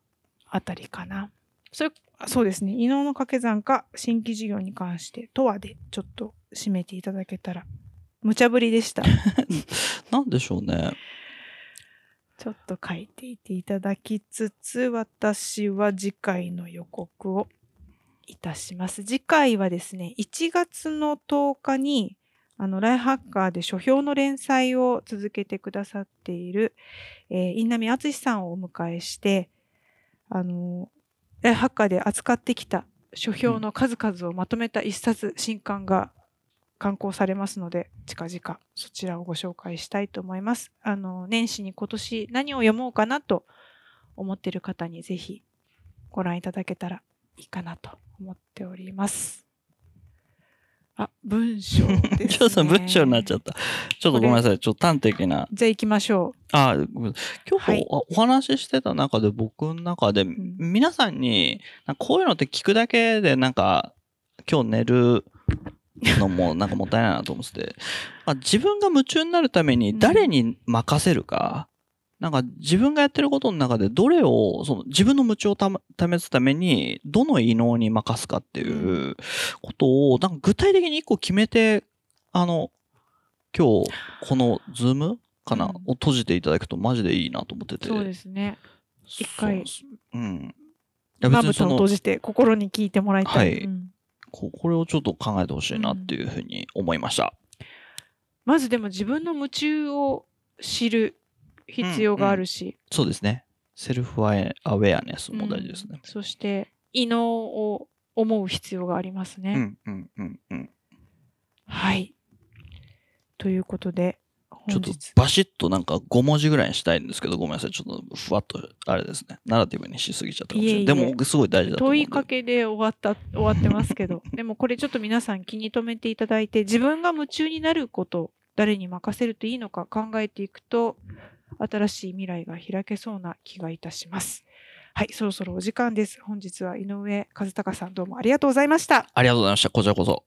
S1: あたりかな。それ、あそうですね。異能の掛け算か新規事業に関してとはでちょっと締めていただけたら。無茶ぶりでした。
S2: なんでしょうね。
S1: ちょっと書いていていただきつつ、私は次回の予告をいたします。次回はですね、1月の10日に、あの、ライハッカーで書評の連載を続けてくださっている、えー、稲波敦さんをお迎えして、あの、ハッカーで扱ってきた書評の数々をまとめた一冊新刊が刊行されますので、近々そちらをご紹介したいと思います。あの、年始に今年何を読もうかなと思っている方にぜひご覧いただけたらいいかなと思っております。あ、文章です、ね。
S2: ちょっと文章になっちゃった。ちょっとごめんなさい。ちょっと端的な。
S1: じゃあ行きましょ
S2: あ、ごめん今日、
S1: はい
S2: おお話ししてた中で僕の中で、
S1: ん
S2: 皆さんに、なんかこういうのって聞くだけでなんか、今日寝るのもなんかもったいないなと思ってて、まあ、自分が夢中になるために誰に任せるか、なんか自分がやってることの中でどれを、その自分の夢中をたま試すために、どの異能に任すかっていうことを、なんか具体的に一個決めて、あの、今日、このズームかな、
S1: うん
S2: を閉じていただくとマジでいいなと思って
S1: う。
S2: て。
S1: そうですね。一回
S2: そう。うん。いや
S1: まぶ
S2: 別にその
S1: たを閉じて心に聞いてもらいたい。
S2: はい
S1: うん
S2: こ、これをちょっと考えてほしいなっていうふうに思いました。
S1: まずでも自分の夢中を知る必要があるし、
S2: そうですね。セルフアウェアネスも大事ですね
S1: うん。そして異能を思う必要がありますね。
S2: うん、うん、うん、うん。
S1: はい。ということで、
S2: ちょっとバシッとなんか5文字ぐらいにしたいんですけど、ごめんなさい。ちょっとふわっと、あれですね。ナラティブにしすぎちゃったかもしれない。でも、すごい大事だと思。
S1: 問いかけで終わった、終わってますけど、でもこれちょっと皆さん気に留めていただいて、自分が夢中になること、誰に任せるといいのか考えていくと、新しい未来が開けそうな気がいたします。はい、そろそろお時間です。本日は井上和孝さんどうもありがとうございました。
S2: ありがとうございました。こちらこそ。